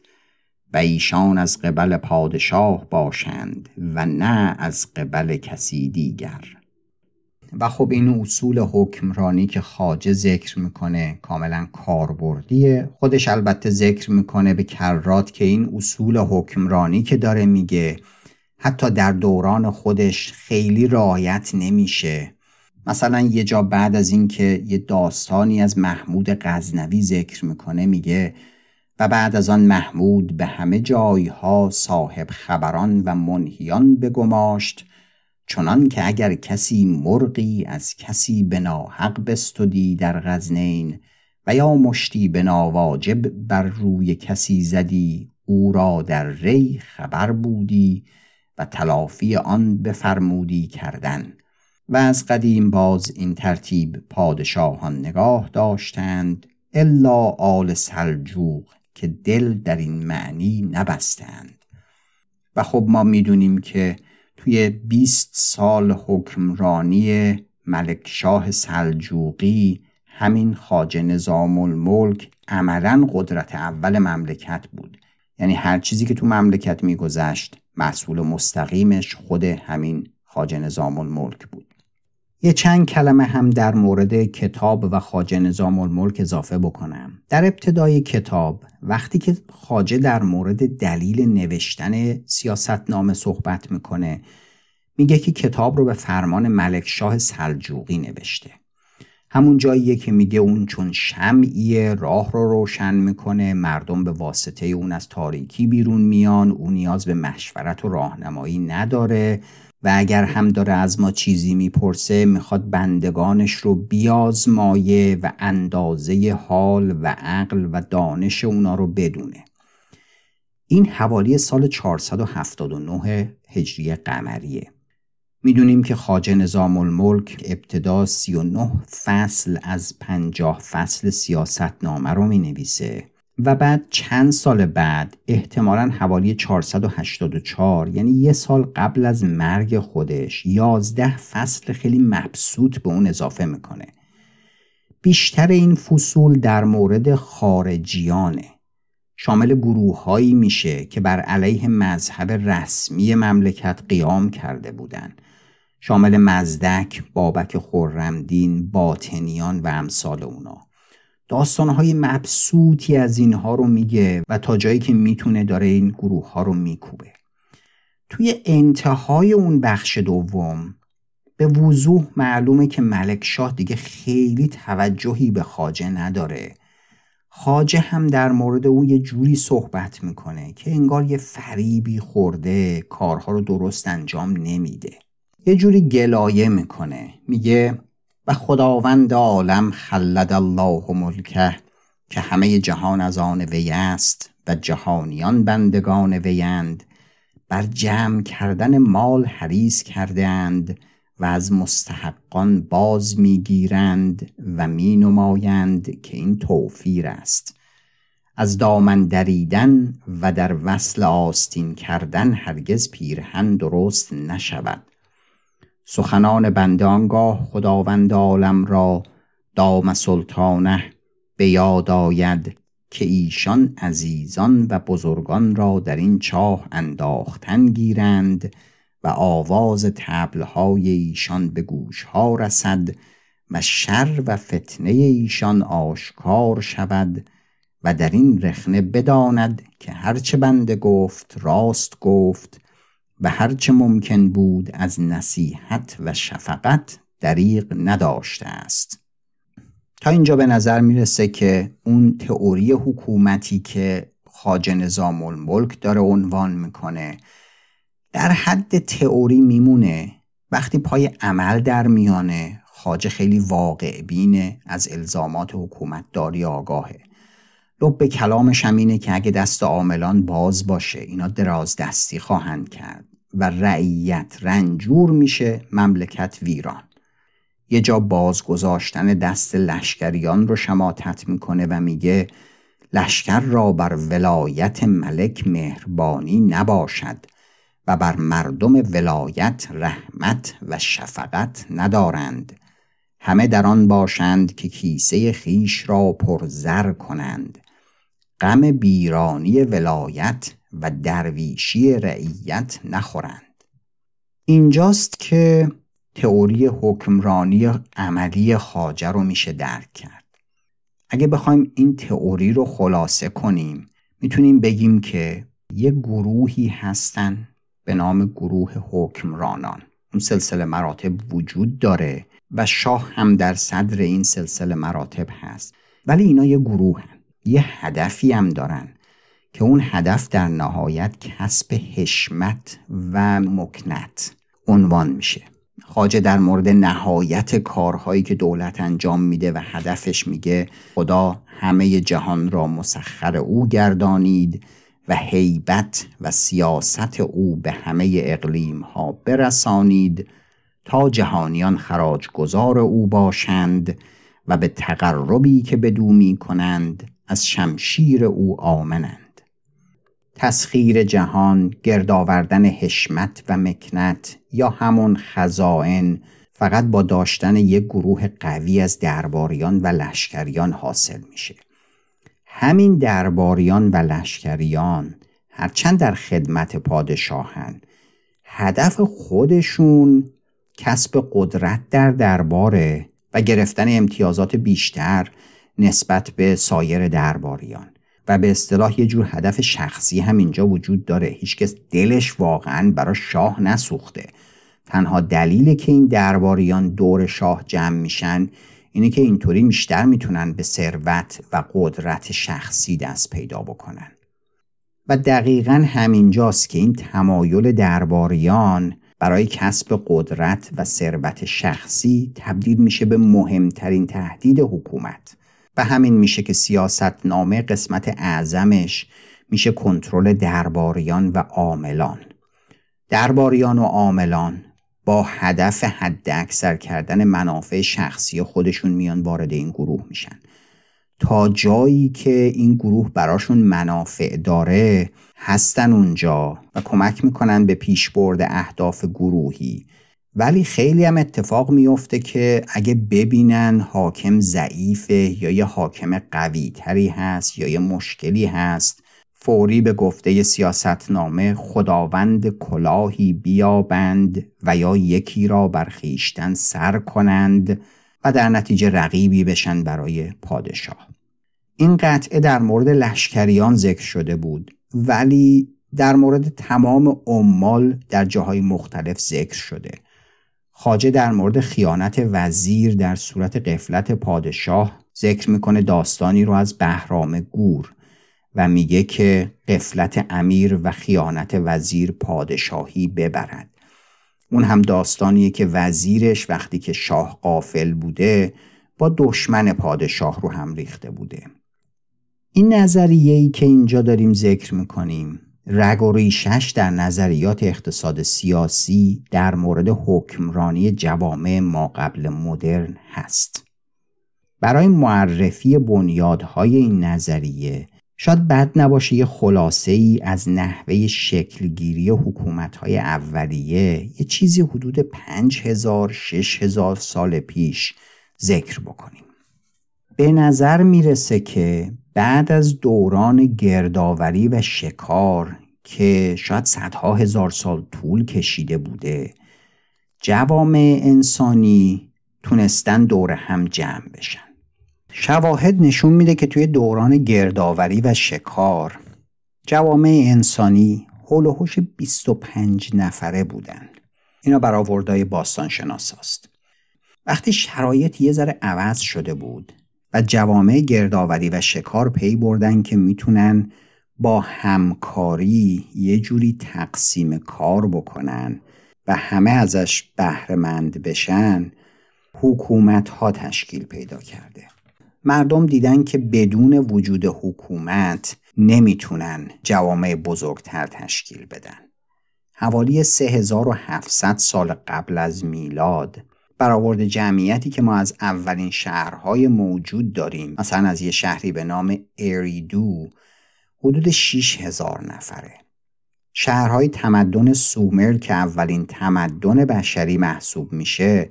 و ایشان از قبل پادشاه باشند و نه از قبل کسی دیگر. و خب این اصول حکمرانی که خاجه ذکر می‌کنه کاملا کاربردیه. خودش البته ذکر می‌کنه به کرات که این اصول حکمرانی که داره میگه حتی در دوران خودش خیلی رعایت نمیشه. مثلا یه جا بعد از اینکه یه داستانی از محمود غزنوی ذکر می‌کنه میگه و بعد از آن محمود به همه جایها صاحب خبران و منهیان بگماشت چنان که اگر کسی مرغی از کسی به ناحق بستودی در غزنین و یا مشتی به ناواجب بر روی کسی زدی او را در ری خبر بودی و تلافی آن بفرمودی کردن. و از قدیم باز این ترتیب پادشاهان نگاه داشتند الا آل سلجوق. که دل در این معنی نبستند. و خب ما می‌دونیم که توی 20 سال حکمرانی ملک شاه سلجوقی همین خاج نظام الملک عملا قدرت اول مملکت بود. یعنی هر چیزی که تو مملکت میگذشت مسئول مستقیمش خود همین خاج نظام الملک بود. یه چند کلمه هم در مورد کتاب و خاجه نظام الملک اضافه بکنم. در ابتدای کتاب وقتی که خاجه در مورد دلیل نوشتن سیاستنامه صحبت می‌کنه میگه که کتاب رو به فرمان ملک شاه سلجوقی نوشته. همون جاییه که میگه اون چون شمعی راه رو روشن می‌کنه مردم به واسطه اون از تاریکی بیرون میان اون نیاز به مشورت و راهنمایی نداره. و اگر هم داره از ما چیزی می‌پرسه می‌خواد بندگانش رو بیازمایه و اندازه حال و عقل و دانش اونا رو بدونه. این حوالی سال 479 هجری قمریه. می‌دونیم که خاجه نظام الملک ابتدا 39 فصل از 50 فصل سیاست نامه رو می نویسه و بعد چند سال بعد احتمالا حوالی 484 یعنی یه سال قبل از مرگ خودش 11 فصل خیلی مبسوط به اون اضافه می‌کنه. بیشتر این فصول در مورد خارجیانه. شامل گروههایی میشه که بر علیه مذهب رسمی مملکت قیام کرده بودند شامل مزدک، بابک خورمدین، باطنیان و امثال اونا. داستانهای مبسوطی از اینها رو میگه و تا جایی که می‌تونه داره این گروه ها رو میکوبه. توی انتهای اون بخش دوم به وضوح معلومه که ملک شاه دیگه خیلی توجهی به خاجه نداره. خاجه هم در مورد او یه جوری صحبت می‌کنه که انگار یه فریبی خورده کارها رو درست انجام نمیده. یه جوری گلایه می‌کنه. میگه و خداوند عالم خلد الله ملکه که همه جهان از آن وی است و جهانیان بندگان ویند بر جمع کردن مال حریص کردند و از مستحقان باز می‌گیرند و می نمایند که این توفیر است. از دامن دریدن و در وصل آستین کردن هرگز پیرهن درست نشود. سخنان بنده آنگاه خداوند عالم را دام سلطانه به یاد آید که ایشان عزیزان و بزرگان را در این چاه انداختن گیرند و آواز تبلهای ایشان به گوشها رسد و شر و فتنه ایشان آشکار شود و در این رخنه بداند که هرچه بنده گفت راست گفت و هرچه ممکن بود از نصیحت و شفقت دریغ نداشته است. تا اینجا به نظر می‌رسه که اون تئوری حکومتی که خاج نظام الملک داره عنوان می‌کنه در حد تئوری میمونه. وقتی پای عمل در میانه خاجه خیلی واقع بینه از الزامات حکومت داری آگاهه. لب کلامش هم اینه که اگه دست عاملان باز باشه اینا دراز دستی خواهند کرد و رعیت رنجور میشه مملکت ویران. یه جا بازگذاشتن دست لشکریان رو شماتت می‌کنه و میگه لشکر را بر ولایت ملک مهربانی نباشد و بر مردم ولایت رحمت و شفقت ندارند. همه در آن باشند که کیسه خیش را پرزر کنند. غم بیرانی ولایت و درویشی رعیت نخورند. اینجاست که تئوری حکمرانی عملی خاجه رو میشه درک کرد. اگه بخوایم این تئوری رو خلاصه کنیم می‌تونیم بگیم که یه گروهی هستن به نام گروه حکمرانان. اون سلسله مراتب وجود داره و شاه هم در صدر این سلسله مراتب هست. ولی اینا یه گروه هن. یه هدفی هم دارن که اون هدف در نهایت کسب حشمت و مکنت عنوان میشه. خاجه در مورد نهایت کارهایی که دولت انجام میده و هدفش میگه خدا همه جهان را مسخر او گردانید و هیبت و سیاست او به همه اقلیم ها برسانید تا جهانیان خراج گذار او باشند و به تقربی که بدو می کنند از شمشیر او آمنند. تسخیر جهان گردآوردن حشمت و مکنت یا همون خزائن فقط با داشتن یک گروه قوی از درباریان و لشکریان حاصل میشه. همین درباریان و لشکریان هرچند در خدمت پادشاهن هدف خودشون کسب قدرت در درباره و گرفتن امتیازات بیشتر نسبت به سایر درباریان. و به اصطلاح یه جور هدف شخصی هم اینجا وجود داره. هیچکس دلش واقعا برای شاه نسوخته. تنها دلیل که این درباریان دور شاه جمع میشن اینه که اینطوری بیشتر می‌تونن به ثروت و قدرت شخصی دست پیدا بکنن. و دقیقا همینجاست که این تمایل درباریان برای کسب قدرت و ثروت شخصی تبدیل میشه به مهمترین تهدید حکومت. و همین میشه که سیاست نامه قسمت اعظمش میشه کنترل درباریان و عاملان. درباریان و عاملان با هدف حد اکثر کردن منافع شخصی خودشون میان وارد این گروه میشن. تا جایی که این گروه براشون منافع داره هستن اونجا و کمک می‌کنن به پیشبرد اهداف گروهی. ولی خیلی هم اتفاق میفته که اگه ببینن حاکم ضعیفه یا یه حاکم قوی تری هست یا یه مشکلی هست فوری به گفته سیاستنامه خداوند کلاهی بیابند و یا یکی را برخیشتن سر کنند و در نتیجه رقیبی بشن برای پادشاه. این قطعه در مورد لشکریان ذکر شده بود ولی در مورد تمام عمال در جاهای مختلف ذکر شده. خاجه در مورد خیانت وزیر در صورت قفلت پادشاه ذکر می‌کنه داستانی رو از بهرام گور و میگه که قفلت امیر و خیانت وزیر پادشاهی ببرد. اون هم داستانیه که وزیرش وقتی که شاه قافل بوده با دشمن پادشاه رو هم ریخته بوده. این نظریه که اینجا داریم ذکر می‌کنیم رگ و ریشش در نظریات اقتصاد سیاسی در مورد حکمرانی جوامع ما قبل مدرن هست. برای معرفی بنیادهای این نظریه شاید بد نباشه یه خلاصه ای از نحوه شکلگیری حکومتهای اولیه یه چیزی حدود پنج هزار شش هزار سال پیش ذکر بکنیم. به نظر می‌رسه که بعد از دوران گردآوری و شکار که شاید صدها هزار سال طول کشیده بوده جوامع انسانی تونستن دور هم جمع بشن شواهد نشون میده که توی دوران گردآوری و شکار جوامع انسانی حول و حوش 25 نفره بودن اینا برآوردهای باستان شناس است. وقتی شرایط یه ذره عوض شده بود جوامع گردآوری و شکار پی بردن که می‌تونن با همکاری یه جوری تقسیم کار بکنن و همه ازش بهرهمند بشن حکومت ها تشکیل پیدا کرده. مردم دیدن که بدون وجود حکومت نمی‌تونن جوامع بزرگتر تشکیل بدن. حوالی 3700 سال قبل از میلاد برآورد جمعیتی که ما از اولین شهرهای موجود داریم. مثلا از یه شهری به نام اریدو حدود 6000 نفره. شهرهای تمدن سومر که اولین تمدن بشری محسوب میشه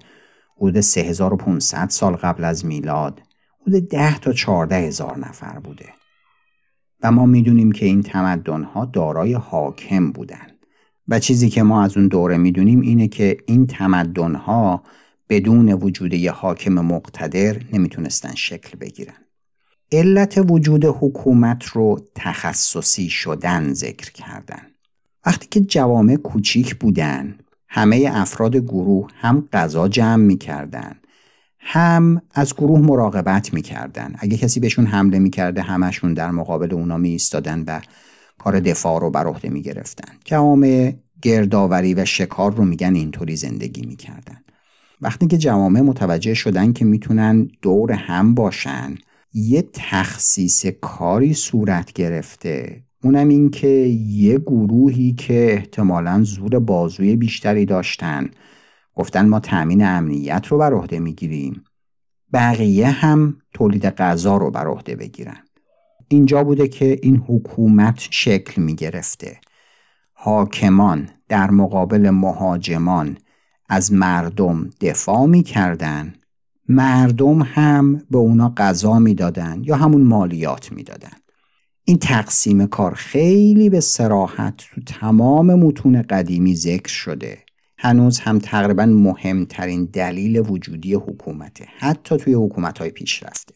حدود 3500 سال قبل از میلاد حدود 10 تا 14 هزار نفر بوده. و ما می‌دونیم که این تمدنها دارای حاکم بودن. و چیزی که ما از اون دوره می‌دونیم اینه که این تمدنها بدون وجود یه حاکم مقتدر نمی‌تونستن شکل بگیرن. علت وجود حکومت رو تخصصی شدن ذکر کردن. وقتی که جوامع کوچیک بودن همه افراد گروه هم غذا جمع می‌کردن هم از گروه مراقبت می‌کردن. اگه کسی بهشون حمله می‌کرده همشون در مقابل اونا می و کار دفاع رو بر عهده می‌گرفتن. جوامع گردآوری و شکار رو میگن اینطوری زندگی می‌کردن. وقتی که جوامع متوجه شدن که می‌تونن دور هم باشن یه تخصیص کاری صورت گرفته. اونم این که یه گروهی که احتمالا زور بازوی بیشتری داشتن. گفتن ما تأمین امنیت رو بر عهده می‌گیریم. بقیه هم تولید غذا رو بر عهده بگیرن. اینجا بوده که این حکومت شکل می گرفته حاکمان در مقابل مهاجمان از مردم دفاع می کردن مردم هم به اونا غذا می‌دادن یا همون مالیات می‌دادن. این تقسیم کار خیلی به سراحت تو تمام متون قدیمی ذکر شده. هنوز هم تقریبا مهمترین دلیل وجودی حکومته حتی توی حکومت های پیشرفته.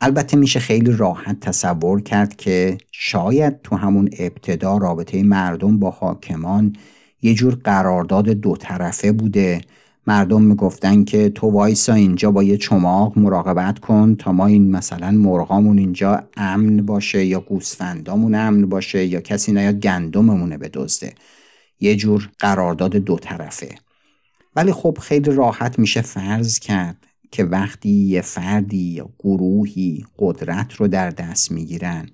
البته میشه خیلی راحت تصور کرد که شاید تو همون ابتدا رابطه مردم با حاکمان یه جور قرارداد دو طرفه بوده. مردم می‌گفتن که تو وایسا اینجا با یه چماق مراقبت کن تا ما این مثلا مرغامون اینجا امن باشه یا گوسفندامون امن باشه یا کسی نیاد گندممونه بدزده. یه جور قرارداد دو طرفه. ولی خب خیلی راحت میشه فرض کرد که وقتی یه فردی یا گروهی قدرت رو در دست می‌گیرن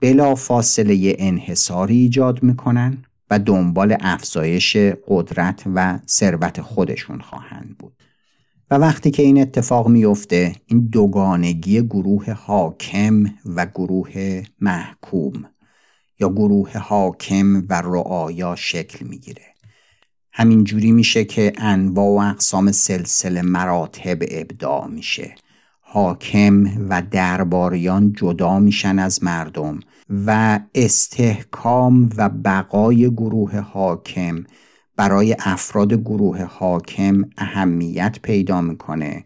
بلا فاصله انحصاری ایجاد می‌کنن. و دنبال افزایش قدرت و ثروت خودشون خواهند بود. و وقتی که این اتفاق میفته این دوگانگی گروه حاکم و گروه محکوم یا گروه حاکم و رعایا شکل می‌گیره. همین جوری میشه که انواع و اقسام سلسله مراتب ابداع میشه. حاکم و درباریان جدا میشن از مردم و استحکام و بقای گروه حاکم برای افراد گروه حاکم اهمیت پیدا می‌کنه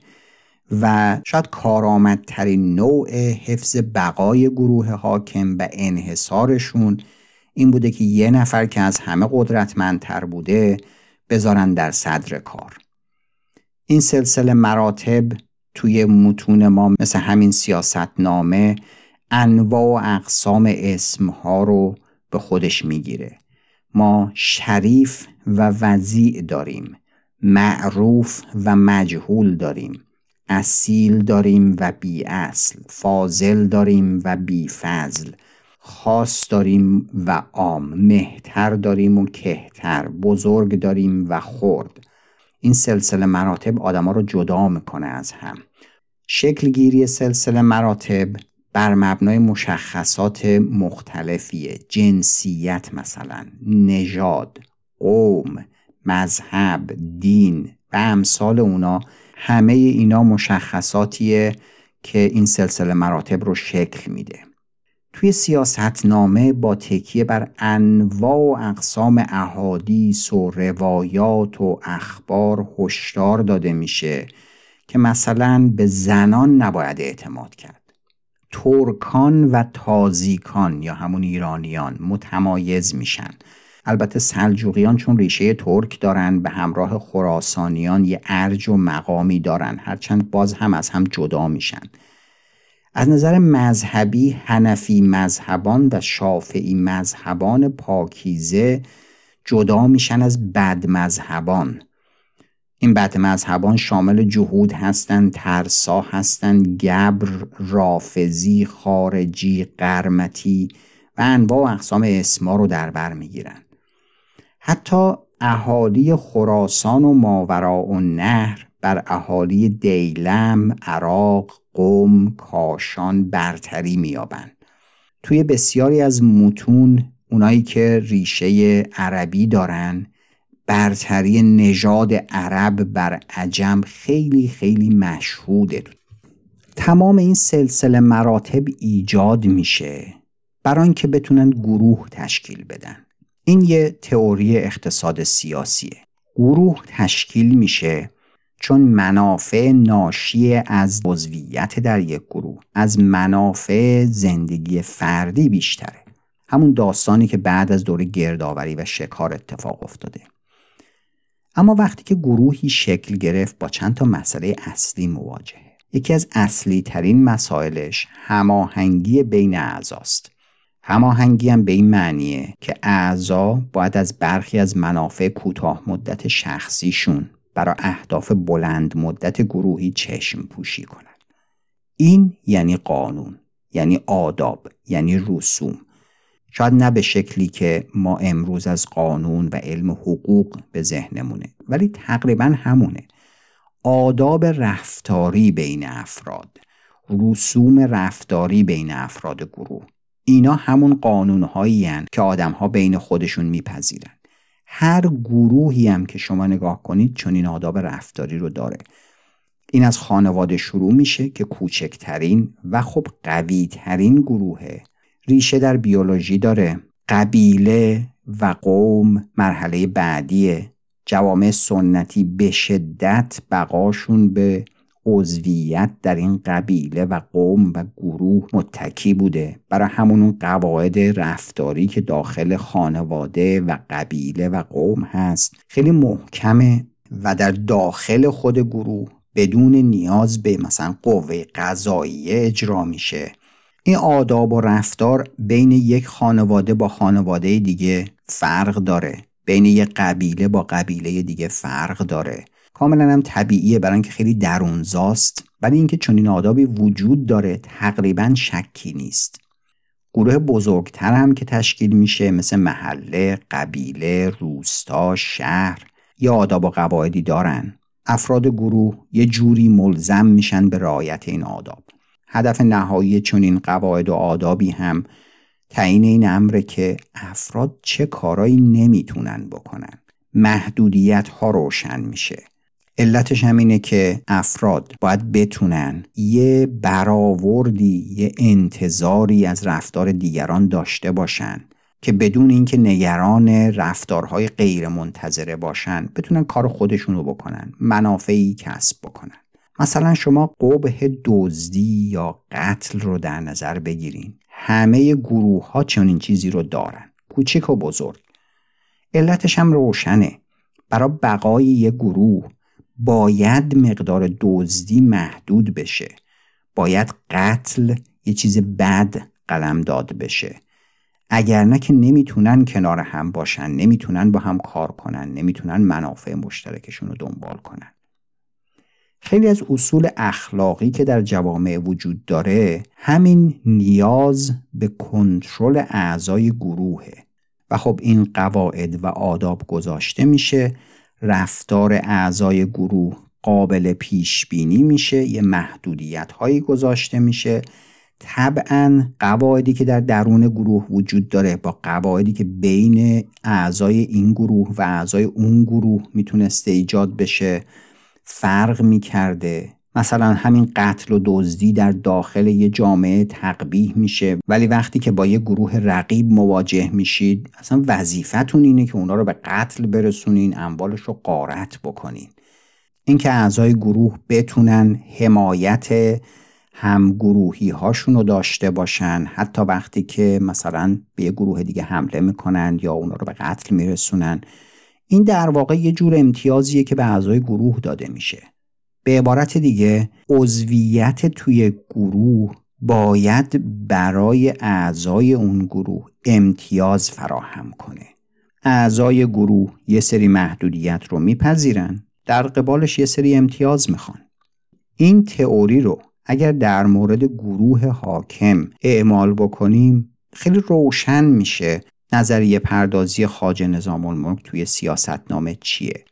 و شاید کارآمدترین نوع حفظ بقای گروه حاکم و انحصارشون این بوده که یه نفر که از همه قدرتمندتر بوده بذارن در صدر کار. این سلسله مراتب توی متون ما مثل همین سیاستنامه انواع و اقسام اسمها رو به خودش می‌گیره. ما شریف و وضیع داریم معروف و مجهول داریم اصیل داریم و بی اصل فاضل داریم و بی فضل خاص داریم و عام مهتر داریم و کهتر بزرگ داریم و خرد. این سلسله مراتب آدما رو جدا می‌کنه از هم. شکل گیری سلسله مراتب بر مبنای مشخصات مختلفیه. جنسیت مثلا نژاد قوم مذهب دین. و امثال اونا همه اینا مشخصاتیه که این سلسله مراتب رو شکل میده. توی سیاستنامه با تکیه بر انواع و اقسام احادیث و روایات و اخبار هشدار داده میشه که مثلا به زنان نباید اعتماد کرد. ترکان و تازیکان یا همون ایرانیان متمایز میشن. البته سلجوقیان چون ریشه ترک دارن به همراه خراسانیان یه ارج و مقامی دارن. هرچند باز هم از هم جدا میشن. از نظر مذهبی هنفی مذهبان و شافعی مذهبان پاکیزه جدا میشن از بد مذهبان. این بد مذهبان شامل جهود هستند ترسا هستند گبر رافزی خارجی قرمتی و انواع و اقسام اسما رو در بر می‌گیرند حتی اهالی خراسان و ماورا و نهر بر اهالی دیلم، عراق، قوم، کاشان برتری میابند. توی بسیاری از متون اونایی که ریشه عربی دارن برتری نژاد عرب بر عجم خیلی خیلی مشهوده. تمام این سلسله مراتب ایجاد میشه برای اینکه بتونن گروه تشکیل بدن. این یه تئوری اقتصاد سیاسیه. گروه تشکیل میشه چون منافع ناشی از عضویت در یک گروه از منافع زندگی فردی بیشتره. همون داستانی که بعد از دوره گردآوری و شکار اتفاق افتاده. اما وقتی که گروهی شکل گرفت با چند تا مسئله اصلی مواجهه. یکی از اصلی ترین مسائلش هماهنگی بین اعضاست هماهنگی هم به این معنیه که اعضا باید از برخی از منافع کوتاه مدت شخصیشون برای اهداف بلند مدت گروهی چشم پوشی کنند. این یعنی قانون، یعنی آداب، یعنی رسوم. شاید نه به شکلی که ما امروز از قانون و علم حقوق به ذهنمونه ولی تقریبا همونه. آداب رفتاری بین افراد، رسوم رفتاری بین افراد گروه. اینا همون قانونهایی که آدمها بین خودشون میپذیرن. هر گروهی هم که شما نگاه کنید چون این آداب رفتاری رو داره. این از خانواده شروع میشه که کوچکترین و خب قویترین گروهه ریشه در بیولوژی داره. قبیله و قوم مرحله بعدیه. جوامع سنتی به شدت بقاشون به عضویت در این قبیله و قوم و گروه متکی بوده. برای همون قواعد رفتاری که داخل خانواده و قبیله و قوم هست. خیلی محکمه و در داخل خود گروه بدون نیاز به مثلا قوه قضاییه اجرا میشه. این آداب و رفتار بین یک خانواده با خانواده دیگه فرق داره. بین یک قبیله با قبیله دیگه فرق داره. کاملا هم طبیعیه برای اینکه خیلی درونزاست ولی اینکه چنین آدابی وجود داره تقریبا شکی نیست. گروه بزرگتر هم که تشکیل میشه مثل محله، قبیله، روستا، شهر یا آداب و قواعدی دارن. افراد گروه یه جوری ملزم میشن به رعایت این آداب. هدف نهایی چنین قواعد و آدابی هم تعیین این امره که افراد چه کارایی نمی‌تونن بکنن. محدودیت ها روشن میشه. علتش همینه که افراد باید بتونن یه برآوردی یه انتظاری از رفتار دیگران داشته باشن که بدون اینکه نگران رفتارهای غیر منتظره باشن بتونن کار خودشون رو بکنن منافعی کسب بکنن. مثلا شما قبه دزدی یا قتل رو در نظر بگیرین. همه گروه ها چنین چیزی رو دارن. کوچک و بزرگ. علتش هم روشنه. برای بقای یه گروه باید مقدار دزدی محدود بشه. باید قتل یه چیز بد قلم داد بشه. اگر نه که نمی‌تونن کنار هم باشن نمی‌تونن با هم کار کنن نمی‌تونن منافع مشترکشون رو دنبال کنن. خیلی از اصول اخلاقی که در جوامع وجود داره همین نیاز به کنترل اعضای گروهه. و خب این قواعد و آداب گذاشته میشه رفتار اعضای گروه قابل پیش بینی میشه یه محدودیت هایی گذاشته میشه. طبعا قواعدی که در درون گروه وجود داره با قواعدی که بین اعضای این گروه و اعضای اون گروه می‌تونسته ایجاد بشه فرق می‌کرده. مثلا همین قتل و دزدی در داخل یه جامعه تقبیح میشه ولی وقتی که با یه گروه رقیب مواجه میشید اصلا وظیفتون اینه که اونا رو به قتل برسونین اموالش رو قارت بکنین. اینکه اعضای گروه بتونن حمایت هم گروهی هاشون رو داشته باشن حتی وقتی که مثلا به یه گروه دیگه حمله می‌کنن یا اونا رو به قتل میرسونن این در واقع یه جور امتیازیه که به اعضای گروه داده میشه. به عبارت دیگه عضویت توی گروه باید برای اعضای اون گروه امتیاز فراهم کنه. اعضای گروه یه سری محدودیت رو میپذیرن در قبالش یه سری امتیاز می‌خوان. این تئوری رو اگر در مورد گروه حاکم اعمال بکنیم خیلی روشن میشه نظریه پردازی خاج نظام الملک توی سیاستنامه چیه.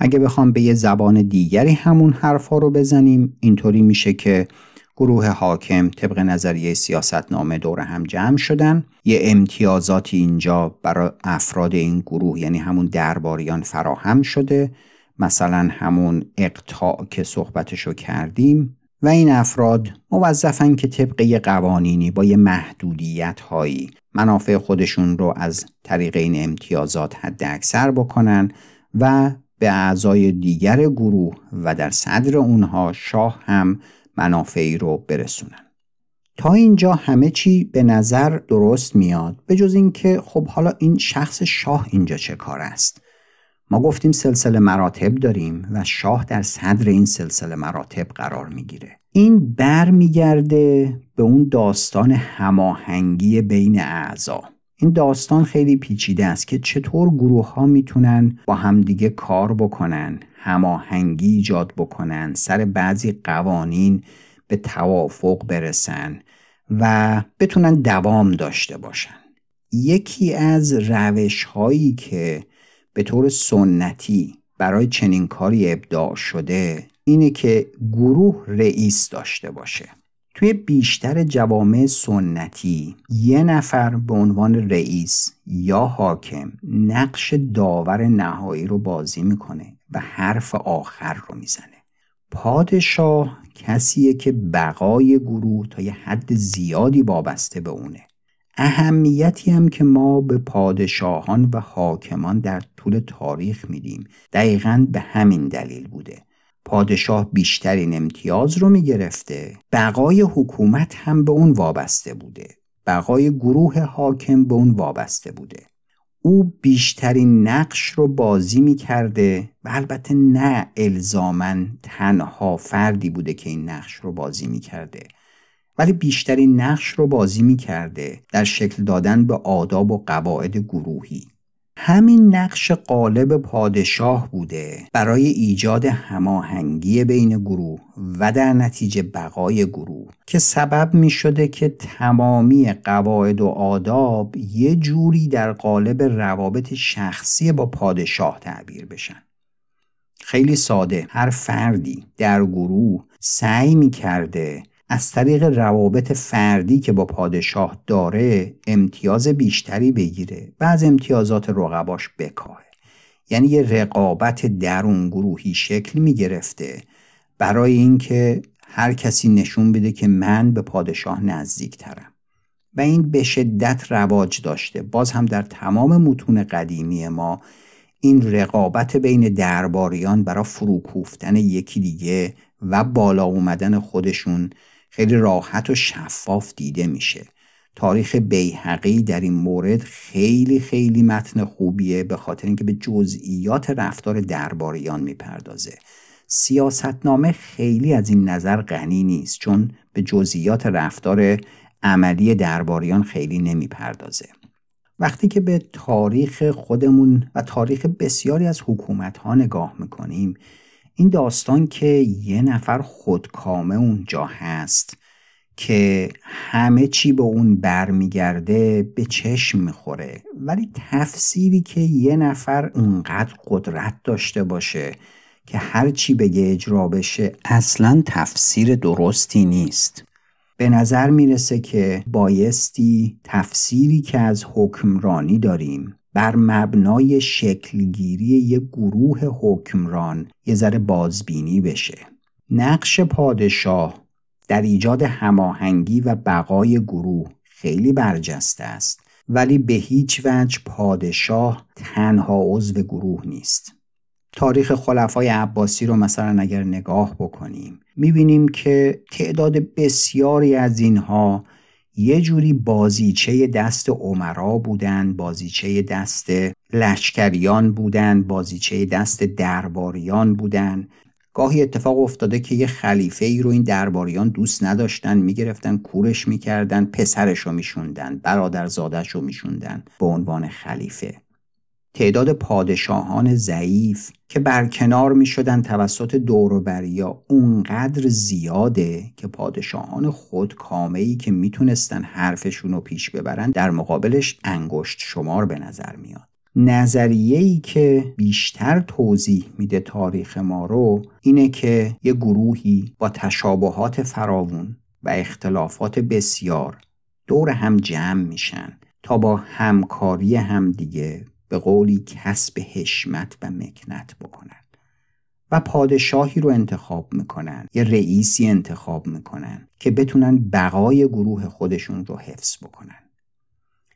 اگه بخوام به یه زبان دیگری همون حرفا رو بزنیم اینطوری میشه که گروه حاکم طبق نظریه سیاستنامه دور هم جمع شدن. یه امتیازاتی اینجا برای افراد این گروه یعنی همون درباریان فراهم شده. مثلا همون اقطاع که صحبتشو کردیم. و این افراد موظفن که طبق یه قوانینی با یه محدودیت هایی منافع خودشون رو از طریق این امتیازات حد اکثر بکنن و به اعضای دیگر گروه و در صدر اونها شاه هم منافعی رو برسونن. تا اینجا همه چی به نظر درست میاد به جز اینکه خب حالا این شخص شاه اینجا چه کار است؟ ما گفتیم سلسله مراتب داریم و شاه در صدر این سلسله مراتب قرار می‌گیره. این بر میگرده به اون داستان هماهنگی بین اعضا. این داستان خیلی پیچیده است که چطور گروه ها می‌تونن با همدیگه کار بکنن هماهنگی ایجاد بکنن سر بعضی قوانین به توافق برسن و بتونن دوام داشته باشن. یکی از روش هایی که به طور سنتی برای چنین کاری ابداع شده اینه که گروه رئیس داشته باشه. توی بیشتر جوامع سنتی یه نفر به عنوان رئیس یا حاکم نقش داور نهایی رو بازی می‌کنه و حرف آخر رو می‌زنه. پادشاه کسیه که بقای گروه تا یه حد زیادی وابسته به اونه. اهمیتی هم که ما به پادشاهان و حاکمان در طول تاریخ میدیم. دقیقا به همین دلیل بوده. پادشاه بیشترین امتیاز رو می‌گرفته. بقای حکومت هم به اون وابسته بوده. بقای گروه حاکم به اون وابسته بوده. او بیشترین نقش رو بازی می‌کرده و البته نه الزامن تنها فردی بوده که این نقش رو بازی می‌کرده ولی بیشترین نقش رو بازی می‌کرده در شکل دادن به آداب و قواعد گروهی. همین نقش قالب پادشاه بوده برای ایجاد هماهنگی بین گروه و در نتیجه بقای گروه که سبب می شده که تمامی قواعد و آداب یه جوری در قالب روابط شخصی با پادشاه تعبیر بشن. خیلی ساده هر فردی در گروه سعی می کرده از طریق روابط فردی که با پادشاه داره امتیاز بیشتری بگیره و از امتیازات رقباش بکاهه. یعنی یه رقابت درون گروهی شکل می گرفته برای اینکه هر کسی نشون بده که من به پادشاه نزدیک ترم و این به شدت رواج داشته. باز هم در تمام متون قدیمی ما این رقابت بین درباریان برای فروکوفتن یکی دیگه و بالا اومدن خودشون خیلی راحت و شفاف دیده میشه. تاریخ بیحقی در این مورد خیلی خیلی متن خوبیه به خاطر اینکه به جزئیات رفتار درباریان می‌پردازه. سیاستنامه خیلی از این نظر غنی نیست چون به جزئیات رفتار عملی درباریان خیلی نمی‌پردازه. وقتی که به تاریخ خودمون و تاریخ بسیاری از حکومت ها نگاه می‌کنیم این داستان که یه نفر خودکامه اونجا هست که همه چی به اون برمیگرده به چشم می‌خوره. ولی تفسیری که یه نفر اونقدر قدرت داشته باشه که هر چی بگه اجرا بشه اصلا تفسیر درستی نیست. به نظر می‌رسه که بایستی تفسیری که از حکمرانی داریم بر مبنای شکلگیری یک گروه حکمران یه ذره بازبینی بشه. نقش پادشاه در ایجاد هماهنگی و بقای گروه خیلی برجسته است ولی به هیچ وجه پادشاه تنها عضو گروه نیست. تاریخ خلفای عباسی رو مثلا اگر نگاه بکنیم می‌بینیم که تعداد بسیاری از اینها یه جوری بازیچه دست عمرا بودن بازیچه دست لشکریان بودن بازیچه دست درباریان بودن. گاهی اتفاق افتاده که یه خلیفه ای رو این درباریان دوست نداشتن می‌گرفتن کورش می‌کردن پسرش رو میشوندن برادرزادش رو میشوندن به عنوان خلیفه. تعداد پادشاهان ضعیف که برکنار می شدن توسط دوروبریا اونقدر زیاده که پادشاهان خود ای که می‌تونستن حرفشون رو پیش ببرن در مقابلش انگشت شمار به نظر میاد. نظریه ای که بیشتر توضیح میده تاریخ ما رو اینه که یه گروهی با تشابهات فراوون و اختلافات بسیار دور هم جمع میشن تا با همکاری همدیگه به قولی کسب حشمت و مکنت بکنن و پادشاهی رو انتخاب می‌کنن یه رئیسی انتخاب می‌کنن که بتونن بقای گروه خودشون رو حفظ بکنن.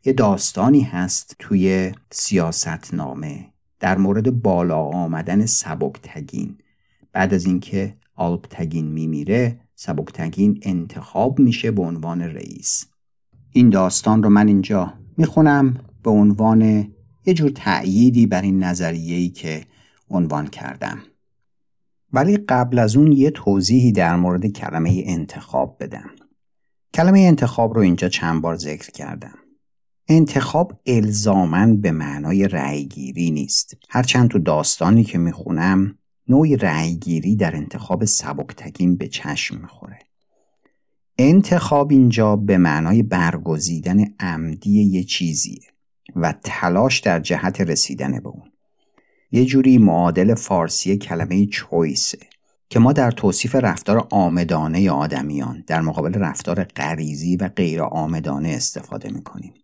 یه داستانی هست توی سیاست نامه در مورد بالا آمدن سبکتگین. بعد از اینکه آلپتگین میمیره سبکتگین انتخاب میشه به عنوان رئیس. این داستان رو من اینجا می‌خونم به عنوان یه جور تأییدی بر این نظریه‌ای که عنوان کردم. ولی قبل از اون یه توضیحی در مورد کلمه انتخاب بدم. کلمه انتخاب رو اینجا چند بار ذکر کردم. انتخاب الزامن به معنای رأیگیری نیست. هرچند تو داستانی که می‌خونم نوعی رأیگیری در انتخاب سبکتگین به چشم می‌خوره. انتخاب اینجا به معنای برگزیدن عمدی یه چیزیه. و تلاش در جهت رسیدن به اون. یه جوری معادل فارسی کلمه چویسه که ما در توصیف رفتار آمدانه آدمیان در مقابل رفتار غریزی و غیر آمدانه استفاده می‌کنیم.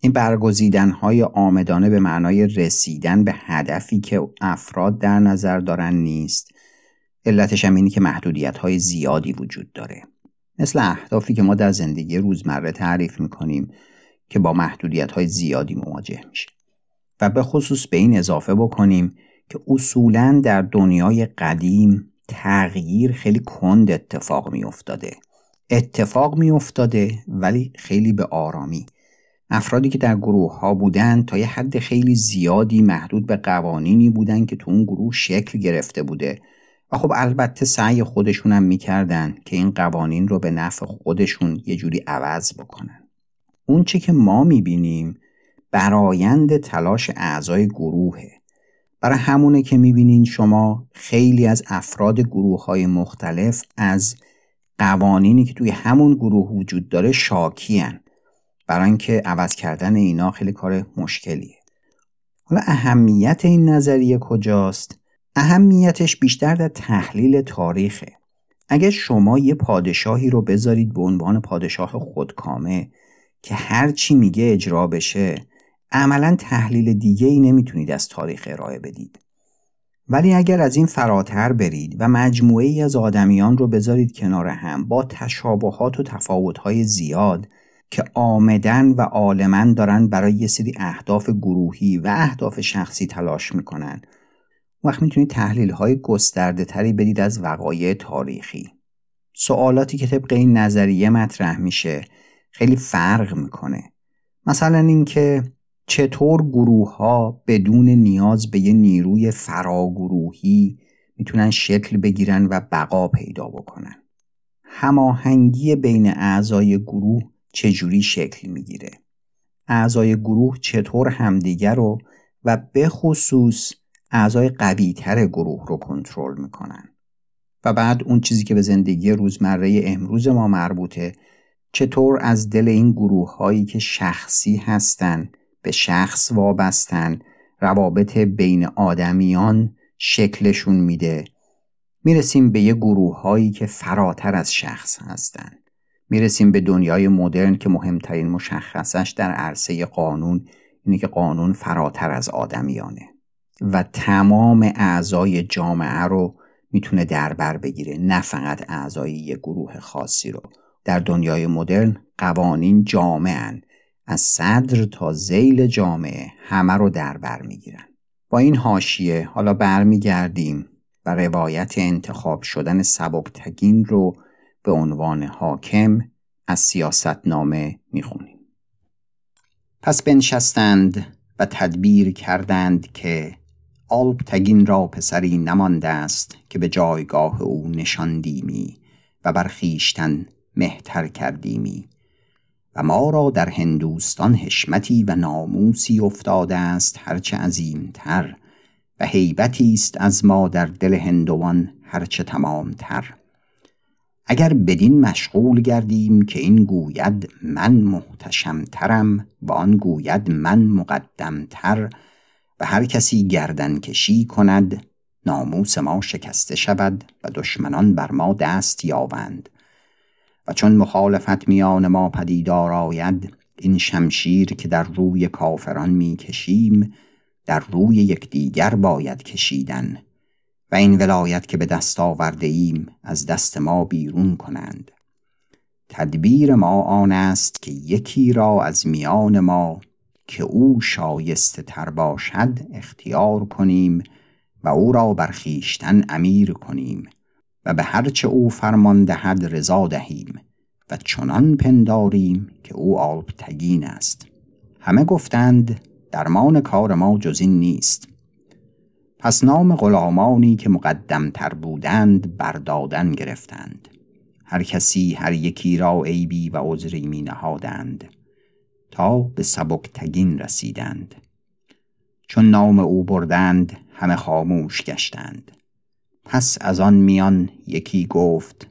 این برگزیدن های آمدانه به معنای رسیدن به هدفی که افراد در نظر دارن نیست علتش هم اینه که محدودیت های زیادی وجود داره. مثل اهدافی که ما در زندگی روزمره تعریف می‌کنیم. که با محدودیت های زیادی مواجه میشه. و به خصوص به این اضافه بکنیم که اصولا در دنیای قدیم تغییر خیلی کند اتفاق می افتاده اتفاق می افتاده ولی خیلی به آرامی. افرادی که در گروه ها بودند تا یه حد خیلی زیادی محدود به قوانینی بودند که تو اون گروه شکل گرفته بوده. و خب البته سعی خودشون هم می‌کردن که این قوانین رو به نفع خودشون یه جوری عوض بکنن. اون چه که ما می‌بینیم برایند تلاش اعضای گروهه. برای همونه که می‌بینین شما خیلی از افراد گروه های مختلف از قوانینی که توی همون گروه وجود داره شاکیان برای اینکه عوض کردن اینا خیلی کار مشکلیه. حالا اهمیت این نظریه کجاست؟ اهمیتش بیشتر در تحلیل تاریخه. اگر شما یه پادشاهی رو بذارید به عنوان پادشاه خودکامه که هر چی میگه اجرا بشه عملا تحلیل دیگه ای نمی‌تونید از تاریخ ارائه بدید. ولی اگر از این فراتر برید و مجموعه ای از آدمیان رو بذارید کنار هم با تشابهات و تفاوتهای زیاد که آمدن و عالمن دارن برای یه سری اهداف گروهی و اهداف شخصی تلاش می‌کنن وقت می‌تونید تحلیل های گسترده تری بدید از وقایع تاریخی. سوالاتی که طبق این نظریه مطرح میشه خیلی فرق می‌کنه. مثلا اینکه چطور گروه ها بدون نیاز به یه نیروی فراگروهی می‌تونن شکل بگیرن و بقا پیدا بکنن. هماهنگی بین اعضای گروه چجوری شکل می‌گیره؟ اعضای گروه چطور همدیگر رو و به خصوص اعضای قویتر گروه رو کنترل می‌کنن؟ و بعد اون چیزی که به زندگی روزمره امروز ما مربوطه چطور از دل این گروه هایی که شخصی هستند به شخص وابستن روابط بین آدمیان شکلشون میده. می‌رسیم به یه گروه هایی که فراتر از شخص هستند می‌رسیم به دنیای مدرن که مهمترین مشخصش در عرصه قانون اینه که قانون فراتر از آدمیانه و تمام اعضای جامعه رو می‌تونه دربر بگیره نه فقط اعضای یه گروه خاصی رو. در دنیای مدرن قوانین جامعن از صدر تا زیل جامعه همه رو دربر می‌گیرن. با این حاشیه حالا برمیگردیم و روایت انتخاب شدن سبکتگین رو به عنوان حاکم از سیاستنامه می‌خونیم. پس بنشستند و تدبیر کردند که آلب تگین را پسری نمانده است که به جایگاه او نشاندیمی و بر خویشتن مهتر کردیمی. و ما را در هندوستان حشمتی و ناموسی افتاده است هرچه عظیمتر و حیبتی است از ما در دل هندوان هرچه تمامتر. اگر بدین مشغول گردیم که این گوید من محتشمترم و آن گوید من مقدمتر و هر کسی گردن کشی کند ناموس ما شکسته شود و دشمنان بر ما دست یابند. و چون مخالفت میان ما پدیدار آید این شمشیر که در روی کافران می‌کشیم در روی یکدیگر باید کشیدن و این ولایت که به دست آورده ایم از دست ما بیرون کنند. تدبیر ما آن است که یکی را از میان ما که او شایسته تر باشد اختیار کنیم و او را بر خویشتن امیر کنیم. و به هرچه او فرمان دهد رضا دهیم و چنان پنداریم که او آلپتگین است. همه گفتند درمان کار ما جز این نیست. پس نام غلامانی که مقدمتر بودند بردادن گرفتند. هر کسی هر یکی را عیبی و عذری می نهادند تا به سبکتگین رسیدند. چون نام او بردند همه خاموش گشتند. پس از آن میان یکی گفت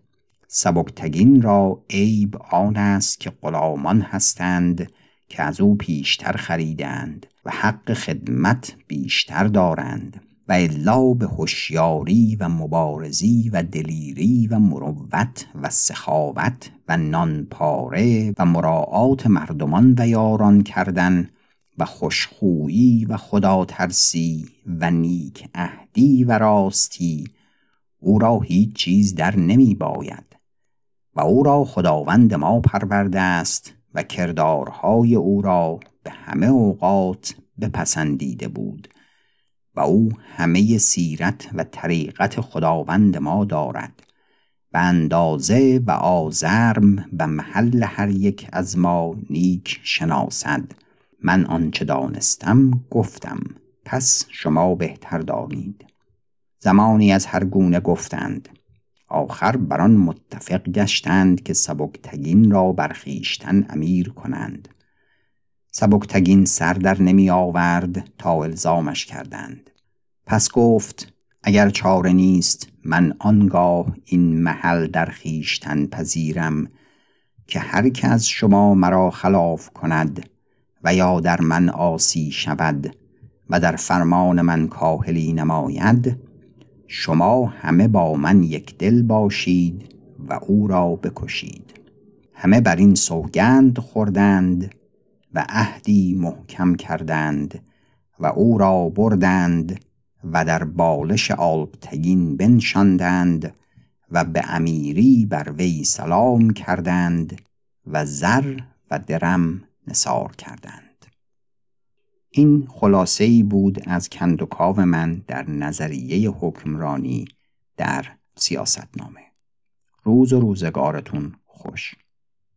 سبکتگین را عیب آن است که غلامان هستند که از او پیشتر خریدند و حق خدمت بیشتر دارند و الا به هوشیاری و مبارزی و دلیری و مروت و سخاوت و نانپاره و مراعات مردمان و یاران کردن و خوشخویی و خدا ترسی و نیک اهدی و راستی او را هیچ چیز در نمی باید و او را خداوند ما پرورده است و کردارهای او را به همه اوقات بپسندیده بود و او همه سیرت و طریقت خداوند ما دارد و اندازه و آزرم و محل هر یک از ما نیک شناسد. من آنچه دانستم گفتم پس شما بهتر دانید. زمانی از هر گونه گفتند. آخر بر آن متفق گشتند که سبکتگین را برخیشتن امیر کنند. سبکتگین سر در نمی آورد تا الزامش کردند. پس گفت اگر چاره نیست من آنگاه این محل در خیشتن پذیرم که هر که از شما مرا خلاف کند و یا در من آسی شود و در فرمان من کاهلی نماید شما همه با من یک دل باشید و او را بکشید. همه بر این سوگند خوردند و عهدی محکم کردند و او را بردند و در بالش آلبتگین بنشاندند و به امیری بر وی سلام کردند و زر و درم نصار کردند. این خلاصه ای بود از کندوکاو من در نظریه حکمرانی در سیاستنامه. روز و روزگارتون خوش.